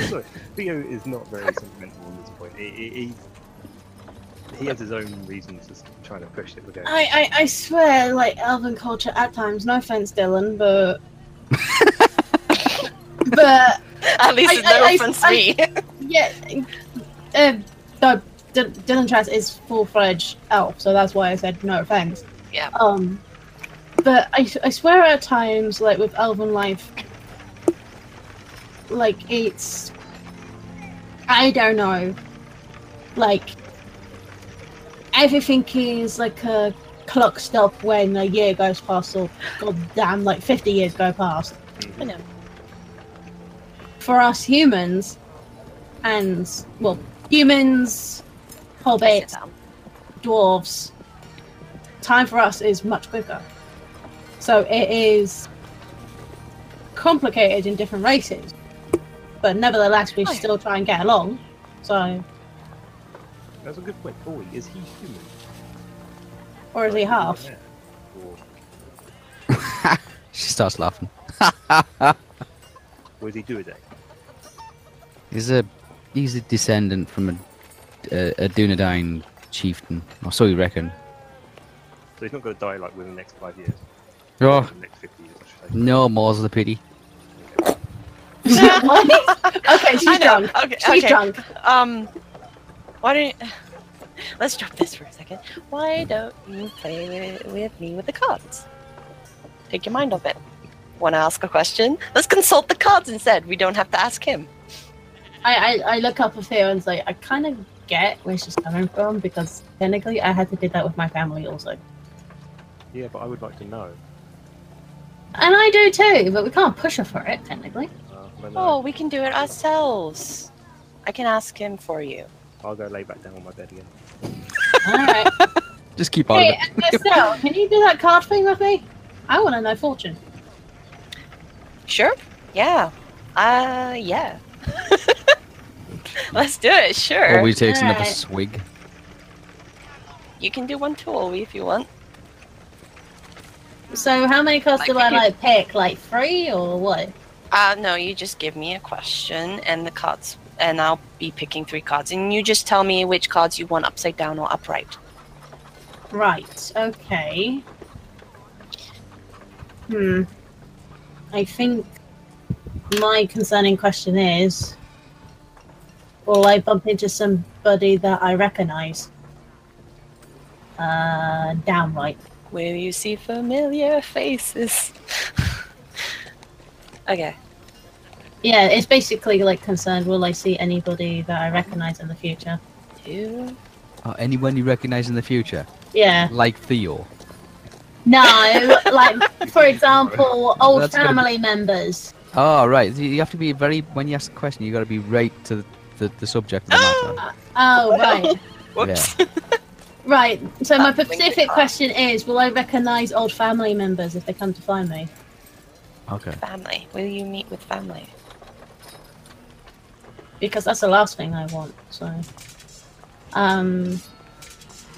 Look, Theo is not very sentimental on this point. He, he, he, he has his own reasons for trying to push it with. I, I, I swear, like, elven culture at times, no offense, Dylan, but. but, at least I- no I- I- offense to I- me. yeah. Uh, no, D- Dylan Trask is full fledged elf, so that's why I said no offense. Yeah. Um, but I, I swear at times, like with elven life, like it's, I don't know, like everything is like uh, a clock stop when a year goes past, or goddamn, like fifty years go past. Mm-hmm. I know. For us humans, and well, humans, Sit hobbits, dwarves, time for us is much quicker. So it is complicated in different races, but nevertheless, we Oh, yeah. still try and get along. So, That's a good point. Boy, is he human? or is he half? She starts laughing. what does he do a day? He's a he's a descendant from a a, a Dunedain chieftain, or so you reckon. So he's not going to die like within the next five years. Oh The next 50 years, I no, more's the pity. What? okay, she's drunk. Okay, She's okay. drunk. Um, why don't let's drop this for a second? Why don't you play with, with me with the cards? Take your mind off it. Want to ask a question? Let's consult the cards instead. We don't have to ask him. I, I, I look up at Theo and say, I kind of get where she's coming from because technically I had to do that with my family also. Yeah, but I would like to know. And I do too, but we can't push her for it, technically. Uh, Oh, we can do it ourselves. I can ask him for you. I'll go lay back down on my bed again. Alright. Just keep on Hey, it. Estelle, can you do that card thing with me? I want to know fortune. Sure. Yeah. Uh, yeah. Let's do it. Sure. Olwe takes another Alright. swig. You can do one too, Ollie, if you want. So how many cards Like, do I if you- like pick? Like three or what? Uh, no, you just give me a question and the cards, and I'll be picking three cards, and you just tell me which cards you want upside down or upright. Right. Okay. Hmm. I think my concerning question is: Will I bump into somebody that I recognize? Uh, downright. Will you see familiar faces? okay. Yeah, it's basically like concerned. Will I see anybody that I recognize in the future? Two. Oh, anyone you recognise in the future, Yeah. like Theo. No, like for example, old That's gonna be- family members. Oh, right. You have to be very when you ask a question. You got to be right to the, the, the subject of the matter. Oh, right. Whoops. Right. So my specific question is: Will I recognise old family members if they come to find me? Okay. family. Will you meet with family? Because that's the last thing I want. So, um,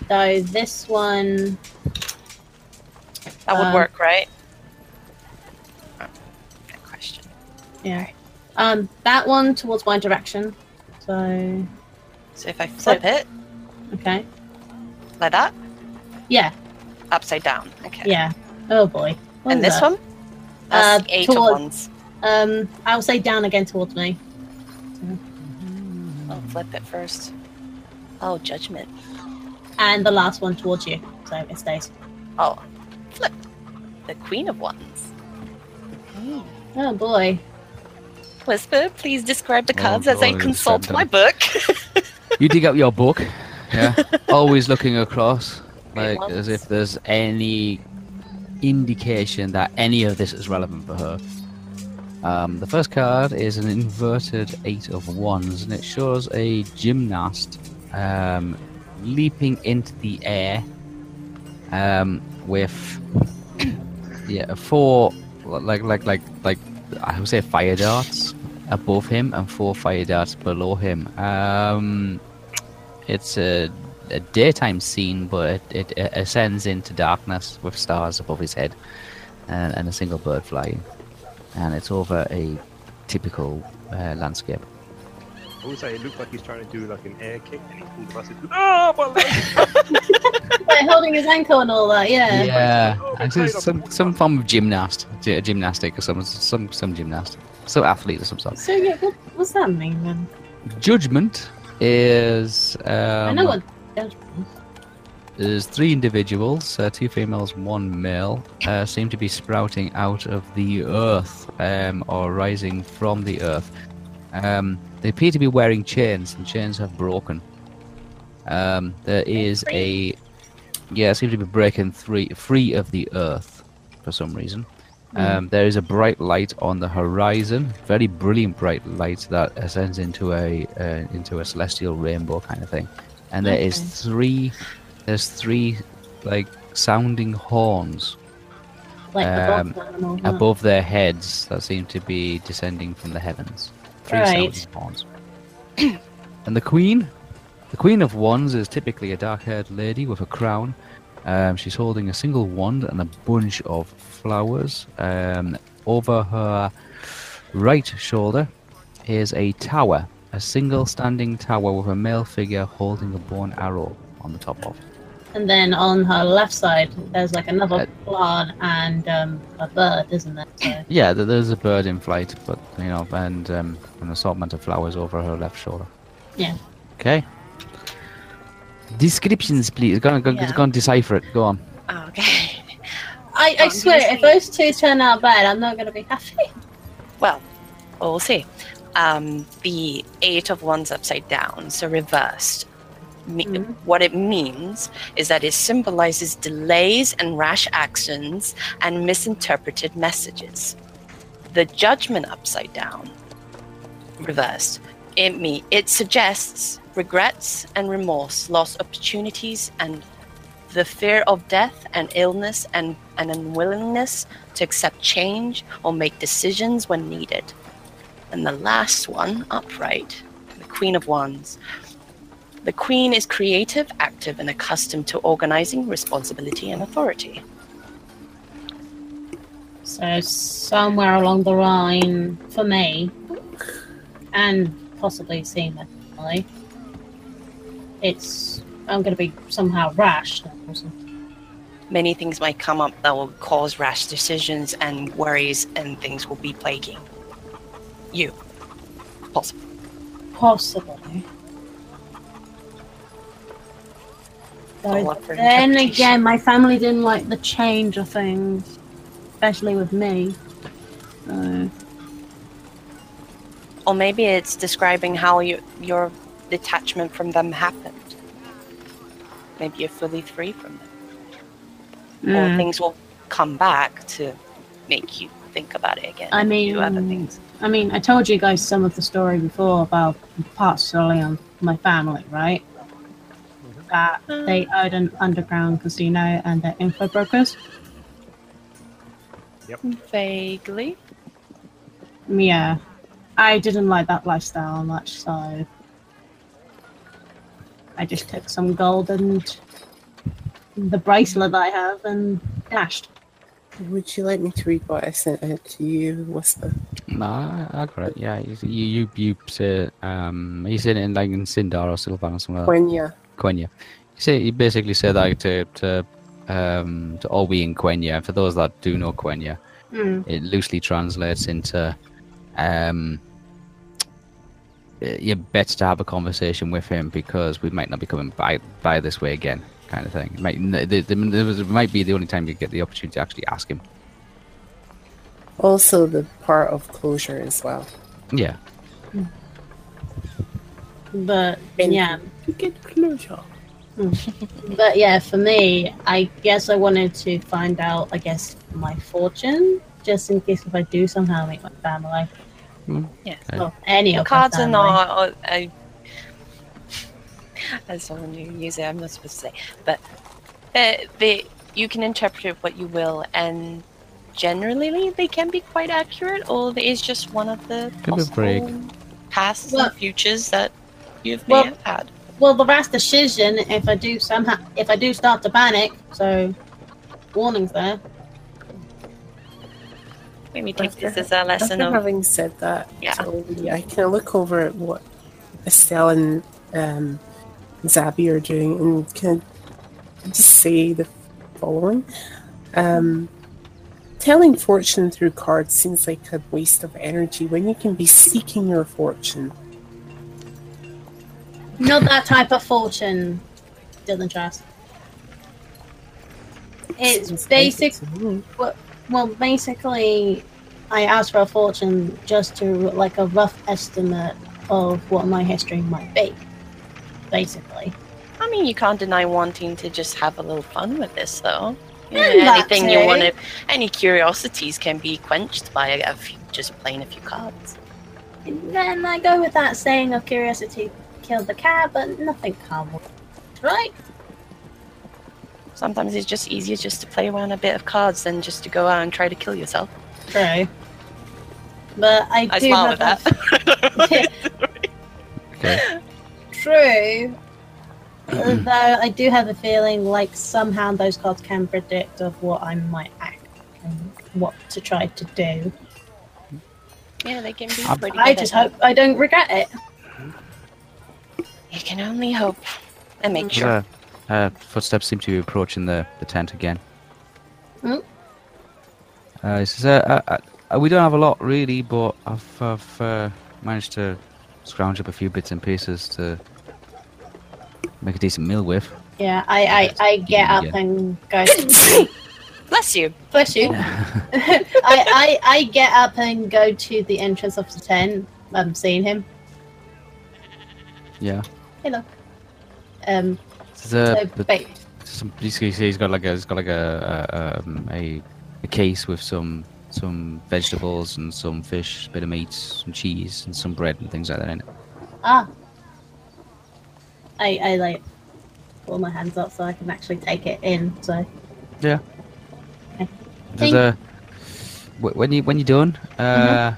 so this one, That would Um, work, right? Good question. yeah, um, that one towards my direction. So, So if I flip it okay, like that, yeah, upside down. Okay. yeah. Oh boy. What And this that? one? That's Uh, the eight toward- of wands. Um, I'll say down again towards me. I'll flip it first. Oh, judgment. and the last one towards you. So it stays. Oh, flip. The queen of wands. Hmm. Oh boy. Whisper, please describe the Oh, cards as I consult my book. You dig up your book, yeah. Olwe looking across, like as if there's any indication that any of this is relevant for her. Um, the first card is an inverted eight of wands, and it shows a gymnast um, leaping into the air um, with yeah four like like like like I would say fire darts above him and four fire darts below him. Um, it's a, a daytime scene, but it, it ascends into darkness with stars above his head and, and a single bird flying. And it's over a typical uh, landscape. I would say it looked like he's trying to do like an air kick and he pulled the muscle. Ah, my leg! Like holding his ankle and all that. Yeah. Yeah, Oh, actually, okay, some some form of gymnast, gy- gymnastic, or some some some gymnast, some athlete or some sort. So yeah, what, what's that mean then? Judgment is um, I know what. There's three individuals, uh, two females, one male, uh, seem to be sprouting out of the earth um, or rising from the earth. Um, they appear to be wearing chains, and chains have broken. Um, there is a yeah, seem to be breaking free free of the earth for some reason. Um, there is a bright light on the horizon, very brilliant bright light that ascends into a uh, into a celestial rainbow kind of thing. And there is Okay. three, there's three like sounding horns Like Um, the animal, huh? above their heads that seem to be descending from the heavens. Three Right. sounding horns. and the queen, the queen of wands is typically a dark-haired lady with a crown. Um, she's holding a single wand and a bunch of flowers. Um, over her right shoulder is a tower, a single standing tower with a male figure holding a bow and arrow on the top of. And then on her left side, there's like another Uh, plant and um, a bird, isn't there? So, Yeah, th- there's a bird in flight, but you know, and um, an assortment of flowers over her left shoulder. Yeah. Okay. Descriptions, please. Go on, go, Yeah. go on, decipher it. Go on. Oh, okay. I, I Um, swear, if those two turn out bad, I'm not going to be happy. Well, we'll see. Um, the eight of wands upside down, so reversed. Me- Mhm. What it means is that it symbolizes delays and rash actions and misinterpreted messages. The judgment upside down, reversed, it me it suggests regrets and remorse, lost opportunities, and the fear of death and illness, and an unwillingness to accept change or make decisions when needed. And the last one, upright, the Queen of Wands. The Queen is creative, active, and accustomed to organizing, responsibility, and authority. So somewhere along the line, for me, and possibly seemingly, it's I'm going to be somehow rash. Many things might come up that will cause rash decisions and worries, and things will be plaguing you. Possible. Possibly. So then again, my family didn't like the change of things, especially with me. So, Or maybe it's describing how you, your detachment from them happened. Maybe you're fully free from them. Or mm. things will come back to make you think about it again. I do other mean- things. I mean, I told you guys some of the story before about partially on my family, right? That they owned an underground casino and they're info brokers. Vaguely. Yeah, I didn't like that lifestyle much, so I just took some gold and the bracelet I have and dashed. Would you like me to read what I sent out to you, Whisper? No, I, I got it. Yeah, you you you, you say um, you said it in like in Sindar or Sylvan or somewhere. When yeah. Quenya. You say you basically say that to to um to Obi and Quenya. For those that do know Quenya, Mm. it loosely translates into um you're better to have a conversation with him because we might not be coming by by this way again, kind of thing. It might n- there, there there it might be the only time you get the opportunity to actually ask him. Also the part of closure as well. Yeah, But And yeah, To get closure. but yeah, for me, I guess I wanted to find out, I guess, my fortune, just in case if I do somehow make my family. Yeah. Okay. Well, any The of cards are not. uh, I, as someone who uses it, I'm not supposed to say, but uh, they you can interpret it what you will, and generally they can be quite accurate, or it is just one of the Could be possible pasts Well- and futures that you've Well- have had. Well, the last decision, if I do somehow, if I do start to panic, so warnings there. Maybe take After- this as a lesson After of having said that, Yeah. Toby, I kind of look over at what Estelle and um, Zabby are doing and can just say the following. Um, telling fortune through cards seems like a waste of energy when you can be seeking your fortune. Not that type of fortune, Dylan Trust. It's basic. basic to me. Well, basically, I asked for a fortune just to like a rough estimate of what my history might be. Basically, I mean, you can't deny wanting to just have a little fun with this, though. You know, anything you want to, any curiosities can be quenched by a few, just playing a few cards. and then I go with that saying of curiosity killed the cat, but nothing comes. Right? Sometimes it's just easier just to play around a bit of cards than just to go out and try to kill yourself. True. But I, I do smile with have that. okay. True. Though I do have a feeling like somehow those cards can predict of what I might act and what to try to do. yeah, they can be pretty. I just hope I don't regret it. That. You can only hope and make sure. Uh, uh, footsteps seem to be approaching the, the tent again. Hmm? Uh, he says, uh, uh, uh, we don't have a lot really, but I've, I've uh, managed to scrounge up a few bits and pieces to make a decent meal with. Yeah, I, I, I get up Yeah. and go Bless you. bless you. I, I, I get up and go to the entrance of the tent. I'm seeing him. Yeah. Hello. Um uh, so, but some, he's, got like a he's got like a a, um, a a case with some some vegetables and some fish, bit of meat, some cheese, and some bread and things like that in it. ah. I, I like pull my hands up so I can actually take it in. So There's a when you when you're done, uh,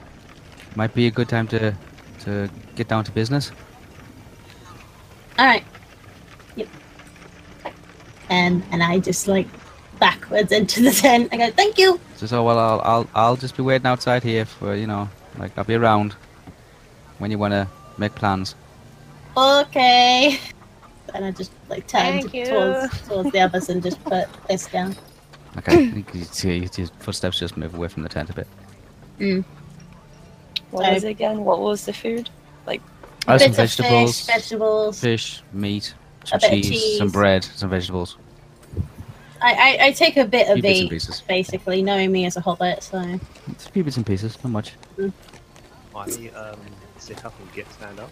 might be a good time to to get down to business. All right, yep. And and I just like backwards into the tent. I go, thank you. So, so well, I'll I'll I'll just be waiting outside here for you know, like I'll be around when you want to make plans. Okay. And I just like turn towards towards the others and just put this down. Okay, you can see his footsteps just move away from the tent a bit. Mm. What So- was it again? What was the food? Uh, some vegetables, fish, vegetables. fish, meat, some bit of cheese, some bread, some vegetables. I, I, I take a bit Few of bits each, pieces. basically, knowing me as a hobbit. So It's a few bits and pieces, not much. I um, sit up and get stand up.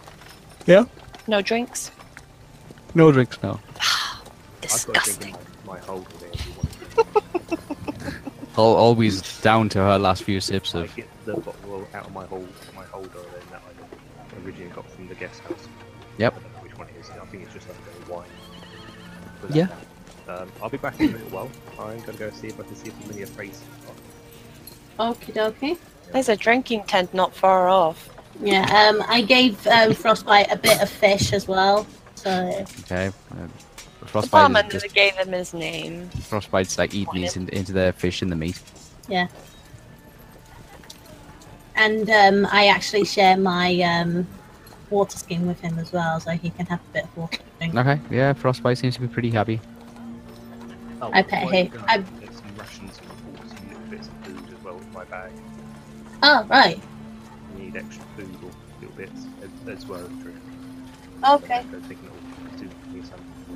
Yeah. No drinks. No drinks, no. I've got a drink Disgusting. in my, my holder there if you want. Al always down to her last few sips I of. get the bottle out of my hold, my holder then that I originally got from the guest house. Yep. I don't know which one it is. I think it's just like a wine. Yeah. Um, I'll be back in a little while. I'm gonna go see if I can see a familiar face. okie dokie. There's a drinking tent not far off. Yeah. Um, I gave um, Frostbite a bit of fish as well. So Okay. Uh, The frostbite farmer is never just, gave him his name. frostbite's like eating these in, into the fish and the meat. Yeah. And um, I actually share my um, water skin with him as well, so he can have a bit of water. to drink. Okay, yeah, frostbite seems to be pretty happy. Oh, I pet before him. I- There's some rations and water, some little bits of food as well in my bag. Oh right. You need extra food or little bits as, as well as drink. Okay. So taking it all to me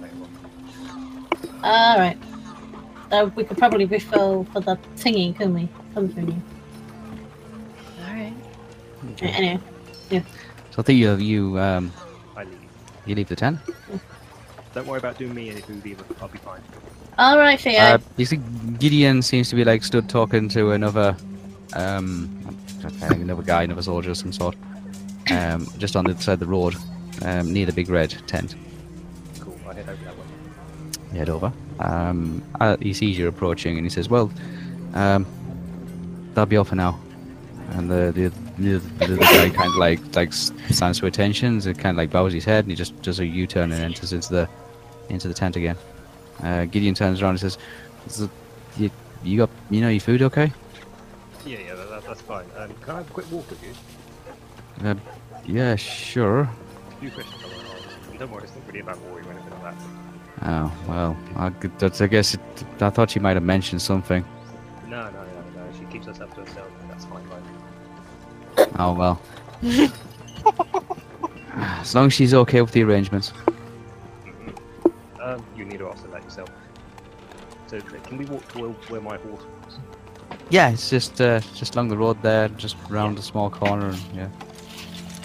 later on. All right. So we could probably refill for the thingy, couldn't we? Come from you. Alright. Anyway. So I think you you um I leave. you leave the tent. Don't worry about doing me any food either. I'll be fine. All right, Theo. Uh, you see, Gideon seems to be like stood talking to another um another guy, another soldier of some sort, um just on the other side of the road, um near the big red tent. Cool. I head over that way. head over. Um, uh, he sees you approaching and he says, "Well, um, that'll be all for now." And the the the, the, the guy kind of like like stands to attention, and kind of like bows his head, and he just does a U-turn and enters into the into the tent again. Uh, Gideon turns around and says, "Is it- "You you got you know your food okay?" Yeah, yeah, that, that, that's fine. Um, can I have a quick walk with you? Uh, yeah, sure. A few questions I want to ask. Don't worry, it's not really about war or anything like that. Oh well, I, I guess it, I thought you might have mentioned something. No, no, no, no. She keeps herself to herself. That's fine? Oh well. as long as she's okay with the arrangements. Mhm. Um, you need to answer that yourself. So, can we walk to where, my horse was? Yeah, it's just uh, just along the road there, just round a small corner. And, yeah.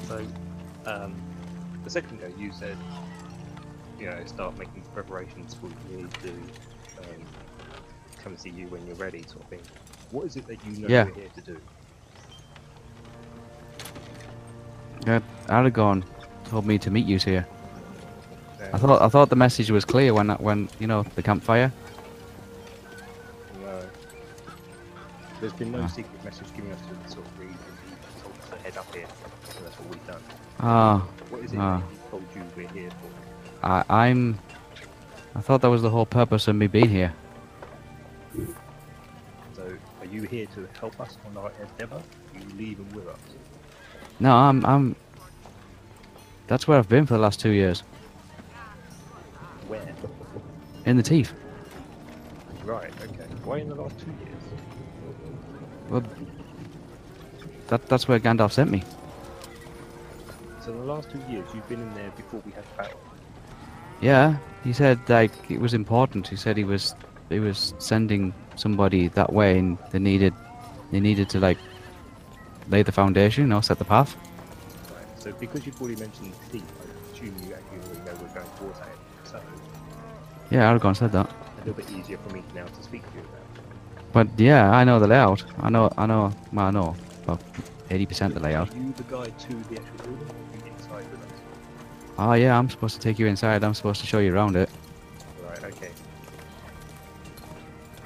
So, um, a second ago you said, you know, start making preparations for me to um, come and see you when you're ready, sort of thing. What is it that you know Yeah. you're here to do? Yeah, Aragorn told me to meet you here. I thought I thought the message was clear when when you know the campfire. No. There's been no Ah. secret message giving us to sort of read. Told us to head up here, so that's what we've done. Ah, What is it Ah. told you we're here for? I, I'm. I thought that was the whole purpose of me being here. You here to help us on our endeavour? Are you leaving with us? No, I'm I'm. That's where I've been for the last two years, Where? in the teeth. Right, okay. Why in the last two years? Well, that that's where Gandalf sent me. So, in the last two years, you've been in there before we had battle. Yeah, he said like it was important. He said he was he was sending somebody that way, and they needed they needed to like lay the foundation, you know, set the path. Right. So, because you've already mentioned the thief, I assume you actually already know we're going towards that. So, Yeah, said that. a little bit easier for me now to speak to you about. But yeah, I know the layout. I know, I know, well, I know about eighty percent the layout. Are you the guide to the actual building? Or are you inside with us? Oh yeah, I'm supposed to take you inside. I'm supposed to show you around it.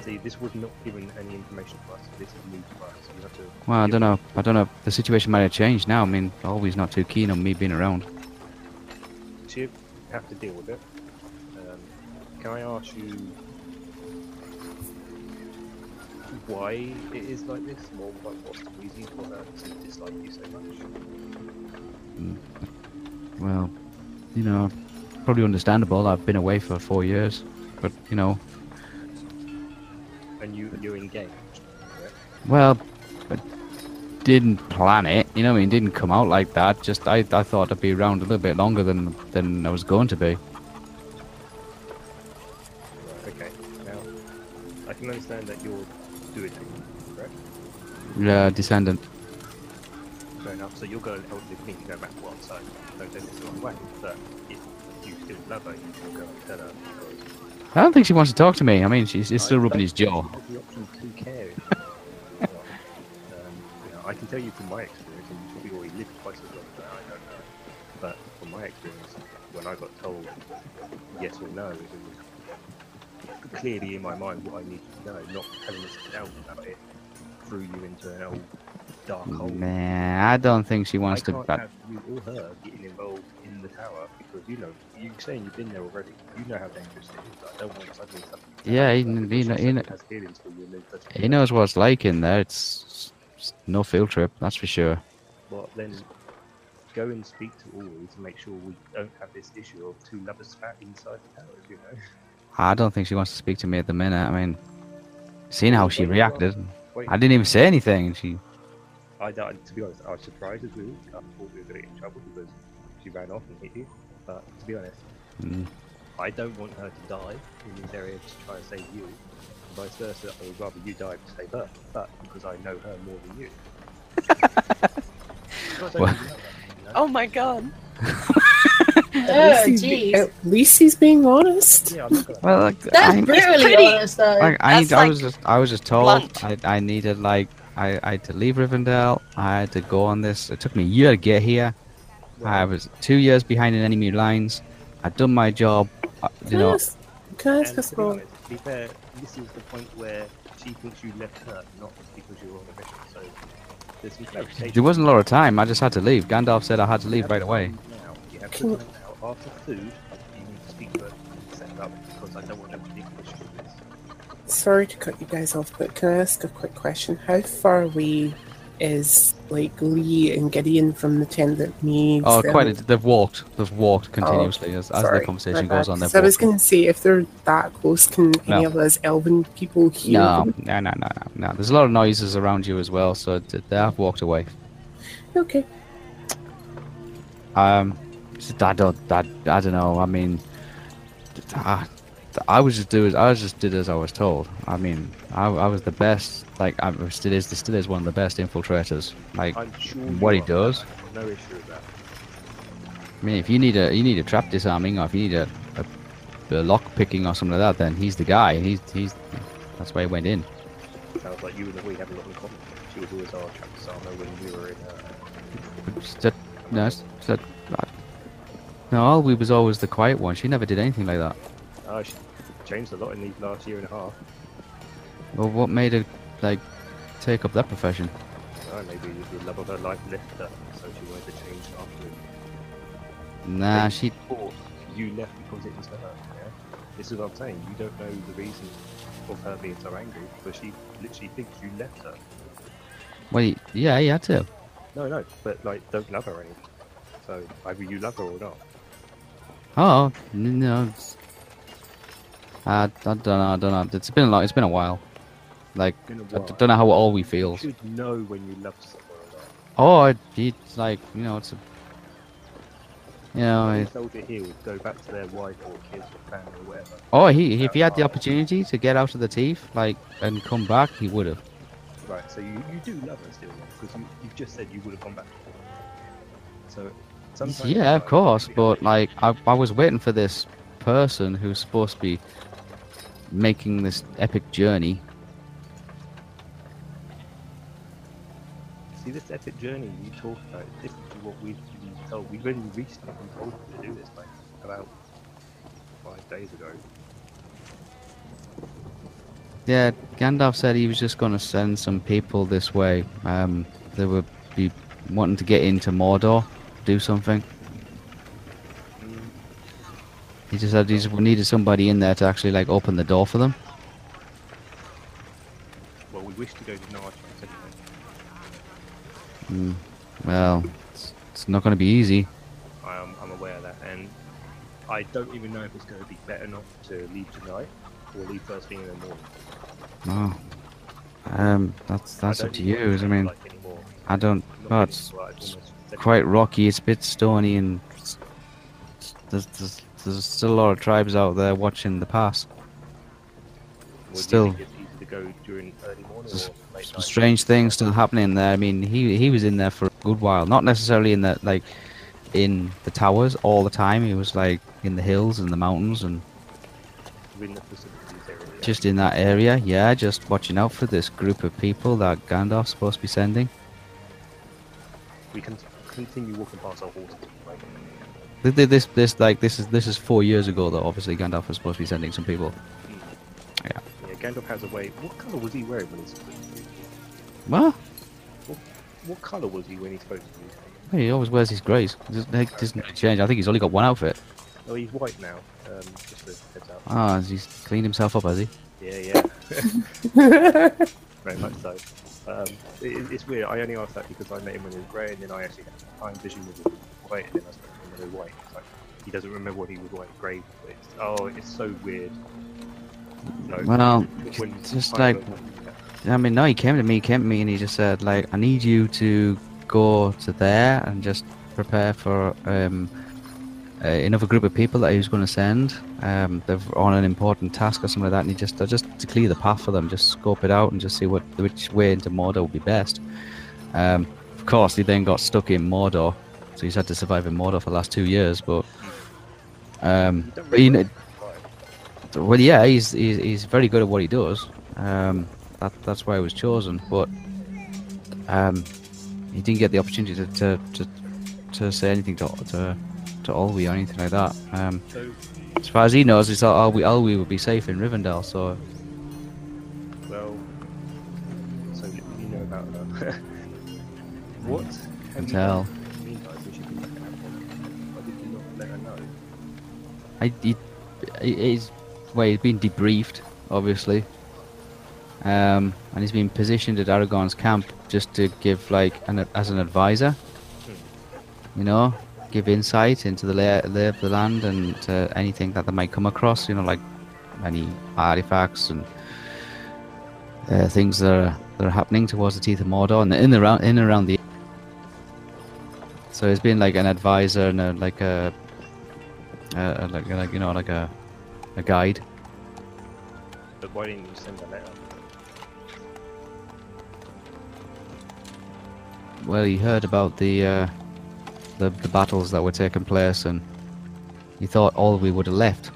See, this was not given any information to us. This is new to us. You have to. Well, I don't know. I don't know. The situation might have changed now. I mean, always not too keen on me being around. So you have to deal with it. Um, can I ask you why it is like this? More like what's the reason for her to dislike you so much? Well, you know, probably understandable. I've been away for four years, but you know, And you you're engaged. well, I didn't plan it. You know, what I mean, didn't come out like that. Just I, I thought I'd be around a little bit longer than than I was going to be. Okay. Now, I can understand that you're Druid, correct? Yeah, descendant. Fair enough. So you're going to help the queen no matter what. So don't take this the wrong way. But if you still love her, you should go and tell her. Because I don't think she wants to talk to me. I mean, she's, she's still rubbing his jaw. the option to care. um, you know, I can tell you from my experience, and you probably already lived twice as long as I, I don't know. But from my experience, when I got told yes or no, it was clearly in my mind what I needed to know, not having this doubt about it threw you into an old dark hole. Nah, I don't think she wants I to. can't have you or her getting involved in the tower because you know you're saying you've been there already. You know how dangerous it is. I don't want suddenly something. Yeah, he- he because kn- he she kn- has feelings for you and then doesn't He knows what it's like in there. It's, it's no field trip, that's for sure. Well, then go and speak to Ori to make sure we don't have this issue of two lovers spat inside the towers. You know. I don't think she wants to speak to me at the minute. I mean, seeing how she reacted, I didn't even say anything. and She, I, don't- to be honest, I was surprised as well. I thought we were going to get in trouble because she ran off and hit you. But to be honest, mm, I don't want her to die in this area to try and save you. Vice versa, I would rather you die to save her, but because I know her more than you. Because Well- really know her, you know? Oh my god. Oh, least he's- jeez. At least he's being honest. Yeah, I'm not gonna. well, like, That's I, brutally pretty- honest, though. I, I, That's I was like just, I was just told. I, I needed like, I, I had to leave Rivendell. I had to go on this. It took me a year to get here. I was two years behind in enemy lines. I'd done my job. uh, You Can I know, ask, can I ask a to be honest, to be fair, this is the point where she thinks you left her, not because you were on a mission. So there's some clarification. there wasn't a lot of time. I just had to leave. Gandalf said I had to leave right away. Now. You have to Can- now. After food, Sorry to cut you guys off, but can I ask a quick question? How far away is like Lee and Gideon from the tent that needs? Oh, them? quite. A, they've walked. They've walked continuously as, as the conversation goes on. I was going to say, if they're that close, can any No. of us elven people hear No, them? no, no, no, no, no. There's a lot of noises around you as well, so they have walked away. Okay. Um, I don't, I, I don't know. I mean, I, I was just do as I was just did as I was told. I mean, I, I was the best. Like, I still is, still is one of the best infiltrators. Like, sure What he does? No issue with that. I mean, if you need a, you need a trap disarming, or if you need a, a, a lock picking or something like that, then he's the guy. He's, he's, that's why he went in. Sounds like you and we have a lot in common. She was always our trap disarmer when we were in. Uh, that, no, that, no, Olwe was always the quiet one. She never did anything like that. oh, she changed a lot in these last year and a half. Well, what made her like take up that profession? Uh, maybe the love of her life left her, so she wanted to change after. Nah, she. thought You left because it was her. Yeah? This is what I'm saying. You don't know the reason of her being so angry, because she literally thinks you left her. Wait, yeah, he had to. No, no, but like, don't love her or anything. So either you love her or not. Oh no. It's- I, I don't know. I don't know. It's been a lot. It's been a while. Like a I while. d- don't know how Olwe You feels. should know when you love someone. Oh, it, it's like you know, it's a. You know, it, he felt would go back to their wife or kids or family or whatever. oh, he if he had the opportunity to get out of the teeth, like and come back, he would have. Right, so you, you do love her still, because you, you've just said you would have gone back. So, sometimes Yeah, of course, but like I, I was waiting for this person who's supposed to be making this epic journey. See this epic journey you talk about is what we've been told. We've only recently been told to do this like about five days ago. Yeah, Gandalf said he was just going to send some people this way. Um, they would be wanting to get into Mordor, do something. Mm, He just said he just needed somebody in there to actually like open the door for them. well, we wish to go to anyway. Mm, well, it's, it's not going to be easy. I am, I'm aware of that, and I don't even know if it's going to be better not to leave tonight or leave first thing in the morning. Oh, um, that's that's up to you. I mean, like. I don't. It's, it's quite rocky. It's a bit stony, and there's, there's there's still a lot of tribes out there watching the pass. Well, still- think it's easy to go during early morning or late some strange things still happening there. I mean, he he was in there for a good while. Not necessarily in the like in the towers all the time. He was like in the hills and the mountains and area. just in that area. Yeah, just watching out for this group of people that Gandalf's supposed to be sending. we can continue walking past our horses. Right? Th- th- This this like this is this is four years ago though. Obviously, Gandalf was supposed to be sending some people. Yeah. Yeah, Gandalf has a way. What colour was he wearing when he spoke to you? Well, What colour was he when he spoke to you? he always wears his greys. It doesn't, it change. I think he's only got one outfit. Oh, he's white now. Um, just a heads up. Ah, he's cleaned himself up, has he? Yeah, yeah. Very much so. Um, it, it's weird. I only asked that because I met him when he was grey, and then I actually had time vision with him white, and then I spoke to him he white. Like he doesn't remember what he was grey. But it's, oh, it's so weird. No, Well, just like I mean, no, he came to me, he came to me, and he just said, like, I need you to go to there and just prepare for um, uh, another group of people that he was going to send. Um, they're on an important task or something like that, and he just, uh, just to clear the path for them, just scope it out and just see what which way into Mordor would be best. Um, of course, he then got stuck in Mordor, so he's had to survive in Mordor for the last two years. But, um, You don't but you know, well, yeah, he's, he's he's very good at what he does. Um, that that's why he was chosen. But um, he didn't get the opportunity to to, to, to say anything to to to Olwe or anything like that. Um, as far as he knows, he thought Olwe Olwe would be safe in Rivendell. So well, so you know about that. what you tell. I he, he- he's well, he's been debriefed, obviously. Um, and he's been positioned at Aragorn's camp just to give like an as an advisor. You know, give insight into the lay, lay of the land and uh, anything that they might come across. You know, like any artifacts and uh, things that are that are happening towards the teeth of Mordor and in around in around the. So he's been like an advisor and a, like a, uh, like like you know like a a guide. But why didn't you send a letter? Well, he heard about the uh, the the battles that were taking place, and he thought Olwe would have left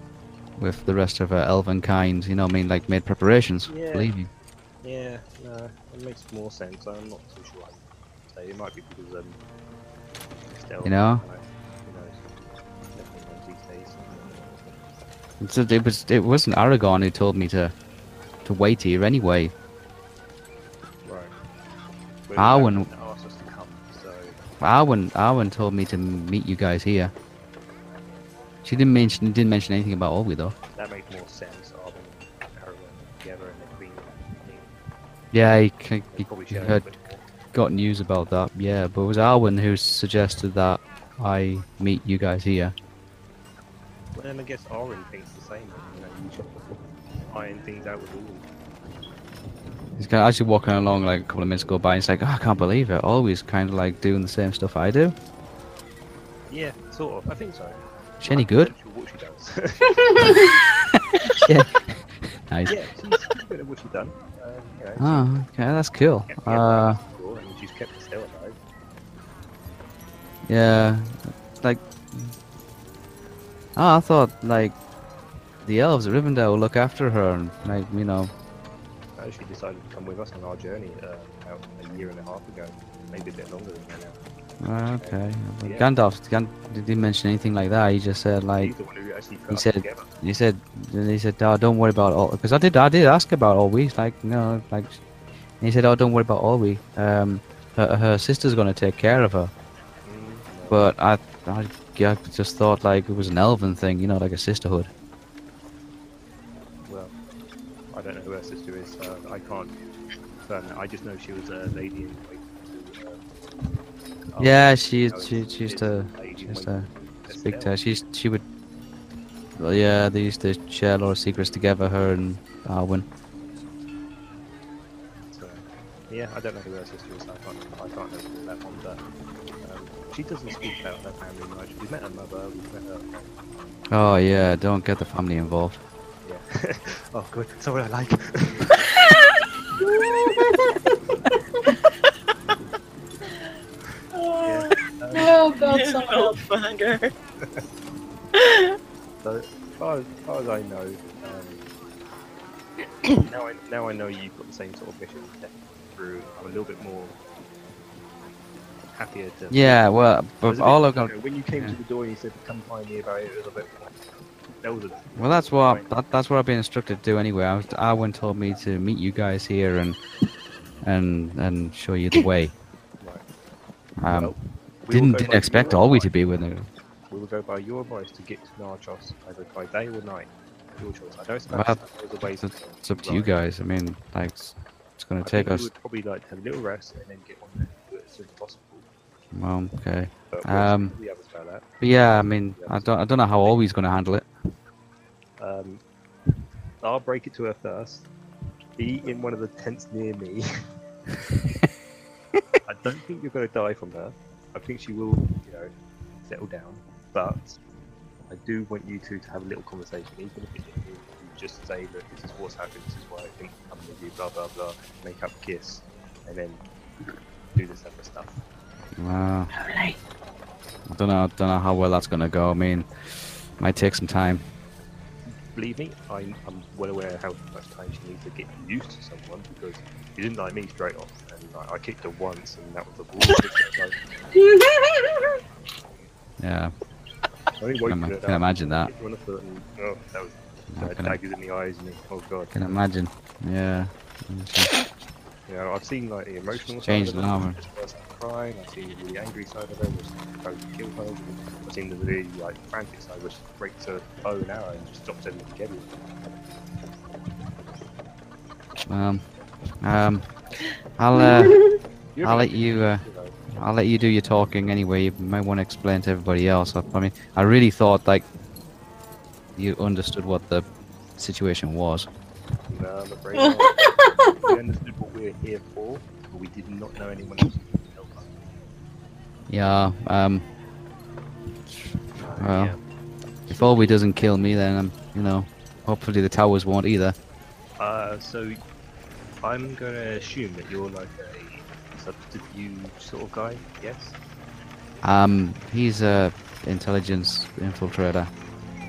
with the rest of uh, elven kind. You know, I mean, like made preparations Yeah. for leaving. Yeah, no, it makes more sense. I'm not too sure. Say it might be because um, You know? It's, it was it wasn't Aragorn who told me to to wait here anyway. Right. Arwen- Arwen asked us to come, so Arwen Arwen told me to meet you guys here. She didn't mention didn't mention anything about Olwe though. that makes more sense. Arwen and Arwen together and the Queen. Yeah, he, he, he heard got news about that. Yeah, but it was Arwen who suggested that I meet you guys here. Then I guess Arwen thinks the same. You know, you should iron things out with all. He's kind of actually walking along like a couple of minutes go by. And he's like, oh, I can't believe it. Always kind of like doing the same stuff I do. Yeah, sort of. I think so. Is she any good? sure what she does. yeah. Nice. yeah, she's, good at what she's done. Um, you know, Oh, okay, that's cool. Uh, and she's kept the still alive. yeah, like, oh, I thought like the elves at Rivendell would look after her and like you know, Uh, actually decided to come with us on our journey uh, about a year and a half ago, maybe a bit longer than that now. Ah, Okay. Well, Yeah. Gandalf Gan- didn't mention anything like that. He just said like He's the one who actually put he said- he said he said oh, don't worry about all because I did I did ask about Olwe like no like and he said oh don't worry about Olwe um her, her sister's gonna take care of her Mm, no. but I I, I just thought like it was an elven thing you know like a sisterhood Well, I don't know who her sister is. Uh, I can't. I just know she was a lady in waiting to. Uh, oh, yeah she no, she it's- she used to she used to speak to her she's she would well yeah they used to share a lot of secrets together her and Arwen So, yeah, I don't know who her sister is. I can't. I can't know that one, but she doesn't speak about her family much. We've met her mother. We've met her. oh yeah don't get the family involved Yeah. oh, good. So what I like. yeah. Um, Oh god, someone help. Fucker. So, as far as, as, far as I know, um, now I now I know you've got the same sort of mission through. I'm a little bit more happier to. yeah well but was a bit- all I've got when you came yeah. to the door you said, "Come find me about it," it was a bit. That was a Well, that's what Right. that, that's what I've been instructed to do anyway. I was, Arwen told me to meet you guys here and and and show you the way. right. Um, Well, we didn't didn't expect Olwe to be with it. We will go by your advice to get to Narchost either by day or night. Your choice. I know it's Well, about hours. It's, it's up to you guys. I mean, like it's, it's going to take us. We would probably like to have a little rest and then get on there and do it as soon as possible. Well, okay. But Um, see the others about that. But yeah, I mean, I don't I don't know how Olwe's going to handle it. Um, I'll break it to her first. Be in one of the tents near me. I don't think you're going to die from her. I think she will, you know, settle down. But I do want you two to have a little conversation, even if it's you just say, look, this is what's happened, this is why I think I'm with you, blah blah blah. Make up a kiss, and then do this other stuff. Wow. Alright. I don't know. I Don't know how well that's going to go. I mean, might take some time. believe me, I'm, I'm well aware how much time she needs to get used to someone because she didn't like me straight off, and I, I kicked her once, and that was the bullshit. so Yeah, I only can, woke can imagine that. kicked her on the foot, and oh, that was I can, daggers in the eyes, and oh god. can imagine. Yeah. You know, I've seen like the emotional side of her, armor. just burst out crying. I've seen the really angry side of her, which goes to kill her. I've seen the really like frantic side, which breaks her bow and arrow and just drops everything together. Um. Um. I'll uh, I'll let you uh, I'll let you do your talking anyway. You might want to explain to everybody else. I, I mean, I really thought like you understood what the situation was. No, I'm afraid not. we understood what we were here for, but we did not know anyone else who could help us. Yeah. Um. Well. yeah. If Olwe doesn't kill me, then I'm, you know, hopefully the towers won't either. Uh, so I'm gonna assume that you're like a subterfuge sort of guy. Yes. Um, he's a intelligence infiltrator.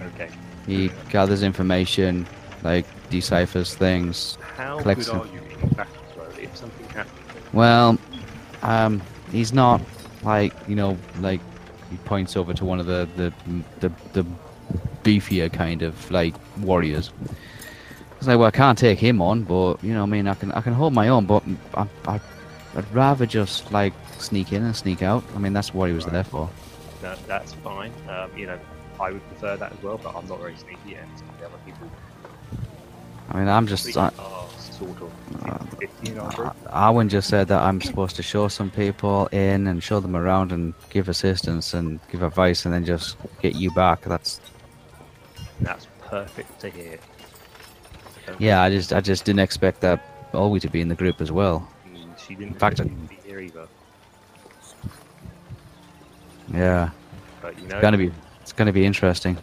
Okay. He gathers information, like deciphers things. How Collects good are you in battle, though? If something happens, Well, um, he's not like you know, like he points over to one of the the the, the beefier kind of like warriors. It's like, well, I can't take him on, but you know, I mean, I can I can hold my own, but I, I I'd rather just like sneak in and sneak out. I mean, that's what he was there for. no, that's fine. Um, you know, I would prefer that as well, but I'm not very sneaky, and some of the other people I mean, I'm just. I, are sort of Uh, 50 in our group. Arwen just said that I'm supposed to show some people in and show them around and give assistance and give advice and then just get you back. That's That's perfect to hear. Yeah. I just I just didn't expect that Olwe to be in the group as well. Mm, She didn't In fact, to be here either. Yeah, But you know, it's gonna be it's gonna be interesting.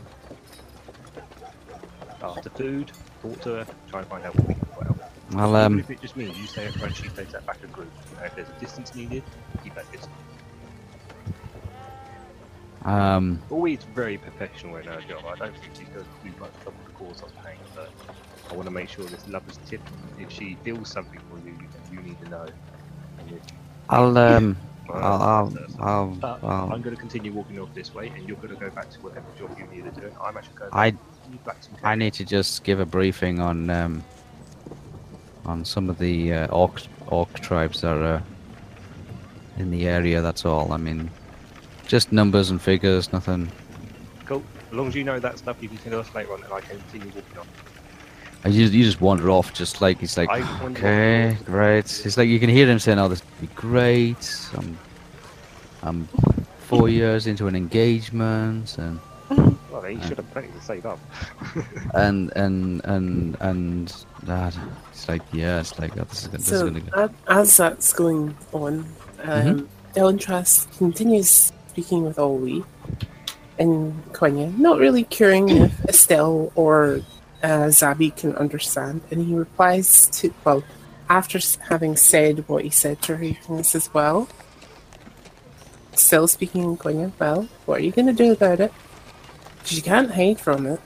after food, talk to her, try and find out what we can help. Well, Even um, if it just means you stay up front, she takes that back a group. You know, if there's a distance needed, keep that distance. um, Always very professional in her job. I don't think she's going to do much trouble to cause us pain, but I want to make sure this love is tipped. If she feels something for you, you need to know. If, I'll um, well, I'll, I'll, I'll, I'll I'm going to continue walking off this way, and you're going to go back to whatever job you need to do. I'm actually going I, back to I need to just give a briefing on um, on some of the uh, orc orc tribes that are in the area. That's all. I mean, just numbers and figures, nothing. Cool. As long as you know that stuff, you can tell us later on, and I can continue walking on. And you, you just wander off, just like he's like, okay, great. It's like you can hear him saying, "Oh, this would be great." I'm, I'm four years into an engagement, and Well, he should have plenty to save up. and and and and that. It's like, yeah, it's like oh, this is, gonna- this is So gonna go. as that's going on, um, Dylan Trust continues speaking with Olwe and Quenya, not really caring if Estelle or uh, Zabby can understand, and he replies to well after having said what he said to her, he says, "Well, still speaking in Quenya. Well, what are you going to do about it? 'Cause you can't hide from it."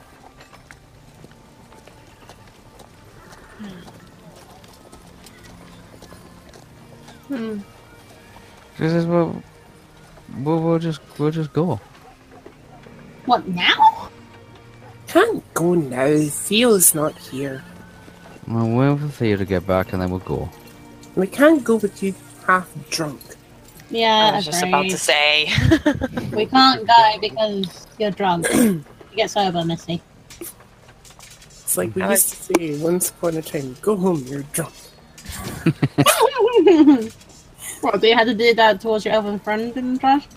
Hmm. She says, well, we'll, we'll just we'll just go. What now? Can't go now. Theo's not here. Well, we'll wait for you to get back, and then we'll go. We can't go with you half drunk. Yeah, I was just about to say. We can't go because you're drunk. you get sober, Missy. It's like we I used to say once upon a time, go home, you're drunk. what, do you have to do that towards your elven friend in the trash?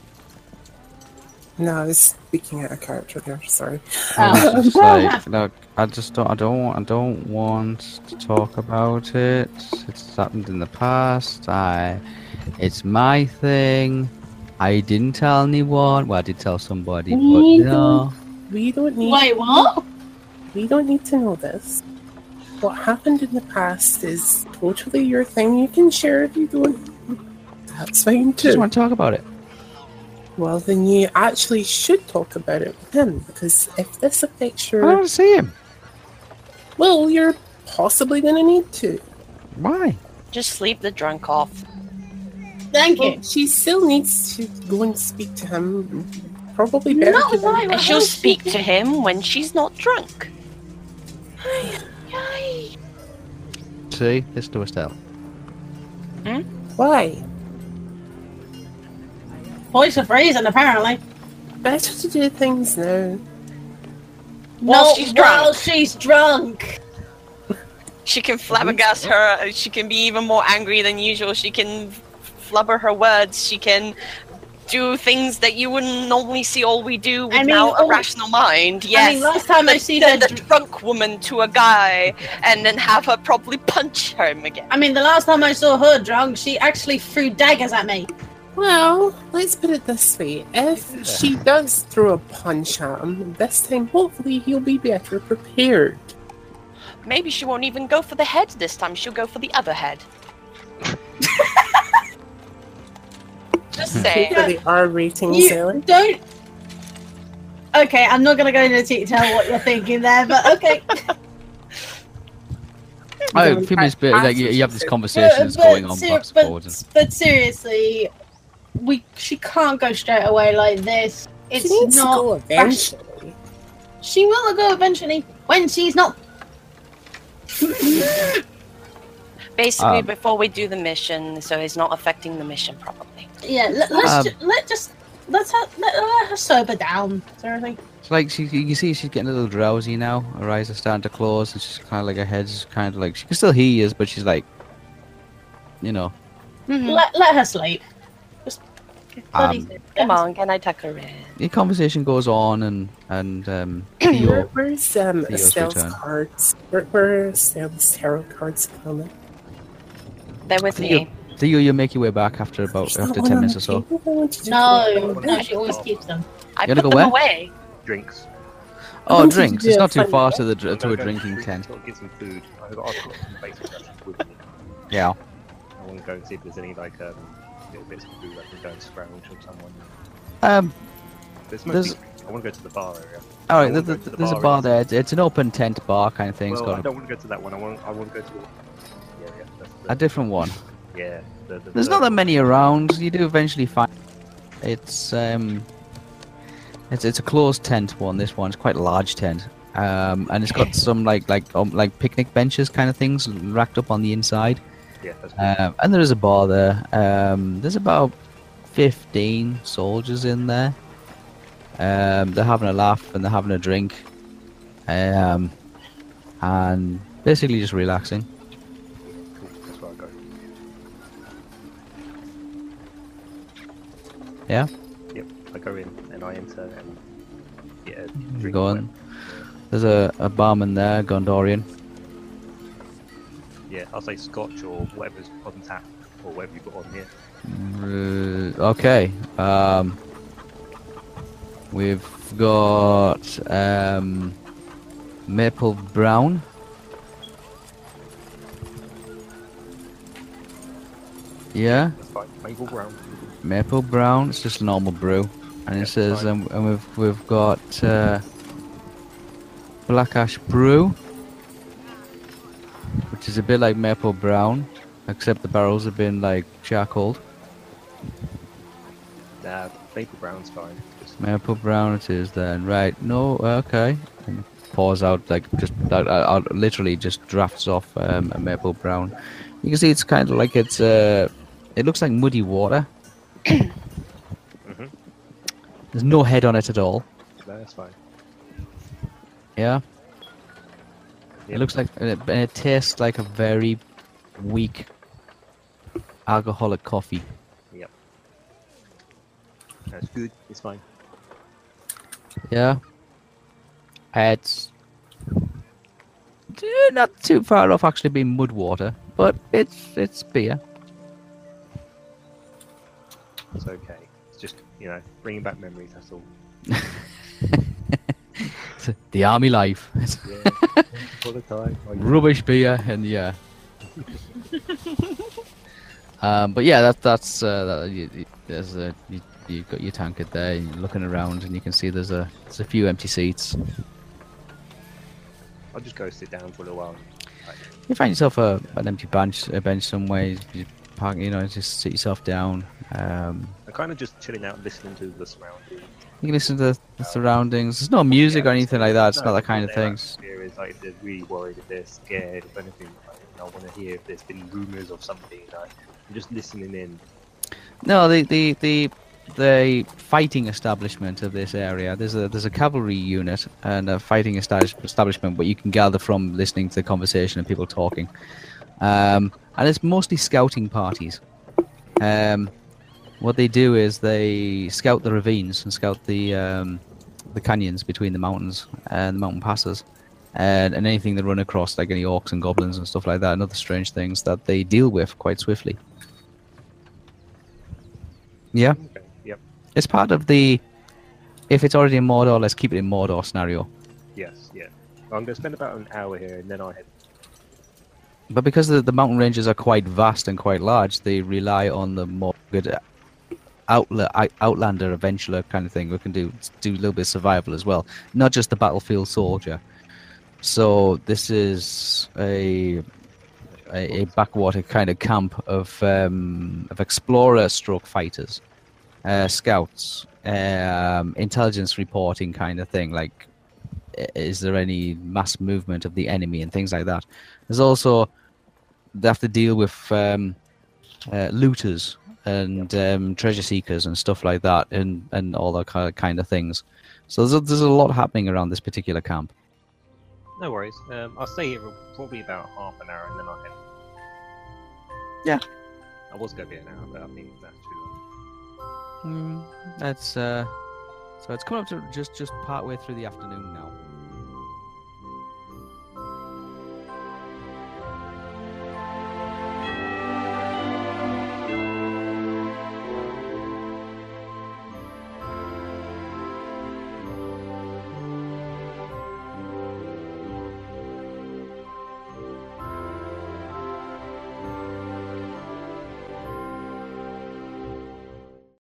No, I was speaking out of character there, sorry. Oh. I Oh. was just like, look, I just don't, I don't, want- I don't want to talk about it. It's happened in the past. I, it's my thing. I didn't tell anyone. Well, I did tell somebody, but We no. We don't need Wait, what? we don't need to know this. What happened in the past is totally your thing. You can share if you don't. That's fine too. I Just want to talk about it. Well, then you actually should talk about it with him because if this affects your. I your, want to see him. well, you're possibly going to need to. Why? Just sleep the drunk off. Thank Well, you. she still needs to go and speak to him. Probably better. Not to why, And she'll speak shit. to him when she's not drunk. Hi. Yay. See, it's to Estelle. Hmm? Why? Voice of reason, apparently. Better to do things now. While no, she's while she's drunk. She can flabbergast her. She can be even more angry than usual. She can flubber her words. She can do things that you wouldn't normally see Olwe do I mean, without a oh, rational mind. Yes. I mean, last time I see the, her, the dr- drunk woman to a guy and then have her probably punch him again. I mean, the last time I saw her drunk, she actually threw daggers at me. Well, let's put it this way. If she does throw a punch at him, this time hopefully he'll be better prepared. Maybe she won't even go for the head this time. She'll go for the other head. Just For saying. the R ratings, You Ellie. don't. Okay, I'm not gonna go into detail what you're thinking there, but okay. Oh, Don't few minutes ask- bit, like you, you have this said. conversation that's going on ser- but, and forwards. and- but seriously, we she can't go straight away like this. It's she needs not. to go eventually. She will go eventually when she's not. Basically, Um, before we do the mission, so it's not affecting the mission probably. Yeah, let, let's Um, ju- let just let's ha- let, let her sober down. Seriously. It's like she, you can see she's getting a little drowsy now. Her eyes are starting to close, and she's kind of like her head's kind of like she can still hear us, but she's like, you know, Let, let her sleep. Just Um. Come on, can I tuck her in? the conversation goes on, and and um, Where, Theo, where's um, Theo's Estelle's return. cards? Where, where are Estelle's tarot cards coming? They're with Theo, me. Theo, you you make your way back after about There's after not one ten on minutes or so. table. I want to do No, no, she always keeps them. I You put wanna them go where? away. Drinks. Oh, drinks. It's not too far to the to gonna a go drinking tent. I'll get some food. I've got, I've got some basic rations with me. Yeah. I want to go and see if there's any like um, little bits of food I can go and scrounge from someone. Um, There's, There's- I want to go to the bar area. All I right, wanna th- go th- to the there's a bar bar there. It's, it's an open tent bar kind of thing. It's Well, I got don't want to go to that one. I want I want to go to the, a different one. yeah. The, the, There's not that many around. You do eventually find. It's um, it's it's a closed tent one. This one's quite a large tent. Um, and it's got some like like um, like picnic benches kind of things racked up on the inside. Yeah, that's. Um, and there is a bar there. Um, there's about 15 soldiers in there. Um, they're having a laugh and they're having a drink. Um, and basically just relaxing. Yeah? Yep. I go in and I enter and get a drink. go or in. There's a, a barman there, Gondorian. Yeah, I'll say scotch or whatever's on tap or whatever you've got on here. Uh, okay. Um, we've got um, maple brown. Yeah, That's fine. Maple brown. Maple brown. It's just a normal brew, and it says, fine. um, and we've we've got uh, black ash brew, which is a bit like maple brown, except the barrels have been like charcoaled. Nah, maple brown's fine. Just, Maple brown it is then. Right. No. Okay. And pours out like just that. Uh, uh, literally just drafts off um, a maple brown. You can see it's kind of like it's. Uh, it looks like muddy water. Mhm. There's no head on it at all. no, that's fine. Yeah. Yeah. It looks like and it, and it tastes like a very weak alcoholic coffee. Yep. That's good. It's fine. Yeah. It's eh, not too far off actually being mud water, but it's it's beer. It's okay. It's just you know bringing back memories. That's all. The army life. Yeah. all the time. Rubbish beer and yeah. um, but yeah, that that's uh, that, you, you- there's a you, you've got your tankard there. You're looking around and you can see there's a there's a few empty seats. I'll just go sit down for a little while. Like, You find yourself a an empty bench a bench somewhere. You park, you know, just sit yourself down. Um, I'm kind of just chilling out, listening to the surroundings. you can listen to the surroundings. There's no music or anything like that. It's No, not that kind of atmosphere is like they're really worried if they're scared, if anything. Like, I want to hear if there's been rumours of something. Like, I'm just listening in. No, the the the the fighting establishment of this area. There's a there's a cavalry unit and a fighting establishment what you can gather from listening to the conversation and people talking. Um, and it's mostly scouting parties. Um, what they do is they scout the ravines and scout the um, the canyons between the mountains and the mountain passes. And, and anything they run across, like any orcs and goblins and stuff like that, and other strange things that they deal with quite swiftly. Yeah. Okay. Yep. It's part of the if it's already in Mordor, let's keep it in Mordor scenario. Yes. Yeah. I'm going to spend about an hour here, and then I head. But because the, the mountain ranges are quite vast and quite large, they rely on the more good outla- out- outlander adventurer kind of thing We can do do a little bit of survival as well, not just the battlefield soldier. So this is a a, a backwater kind of camp of um, of explorer stroke fighters, uh, scouts, um, intelligence reporting kind of thing. Like, is there any mass movement of the enemy and things like that? There's also they have to deal with um, uh, looters and um, treasure seekers and stuff like that, and and all that kind of, kind of things. So there's a, there's a lot happening around this particular camp. No worries. Um, I'll stay here for probably about half an hour, and then I'll head. Yeah. I was going to be an hour, but I think that's too long. That's uh, so it's coming up to just just part way through the afternoon now.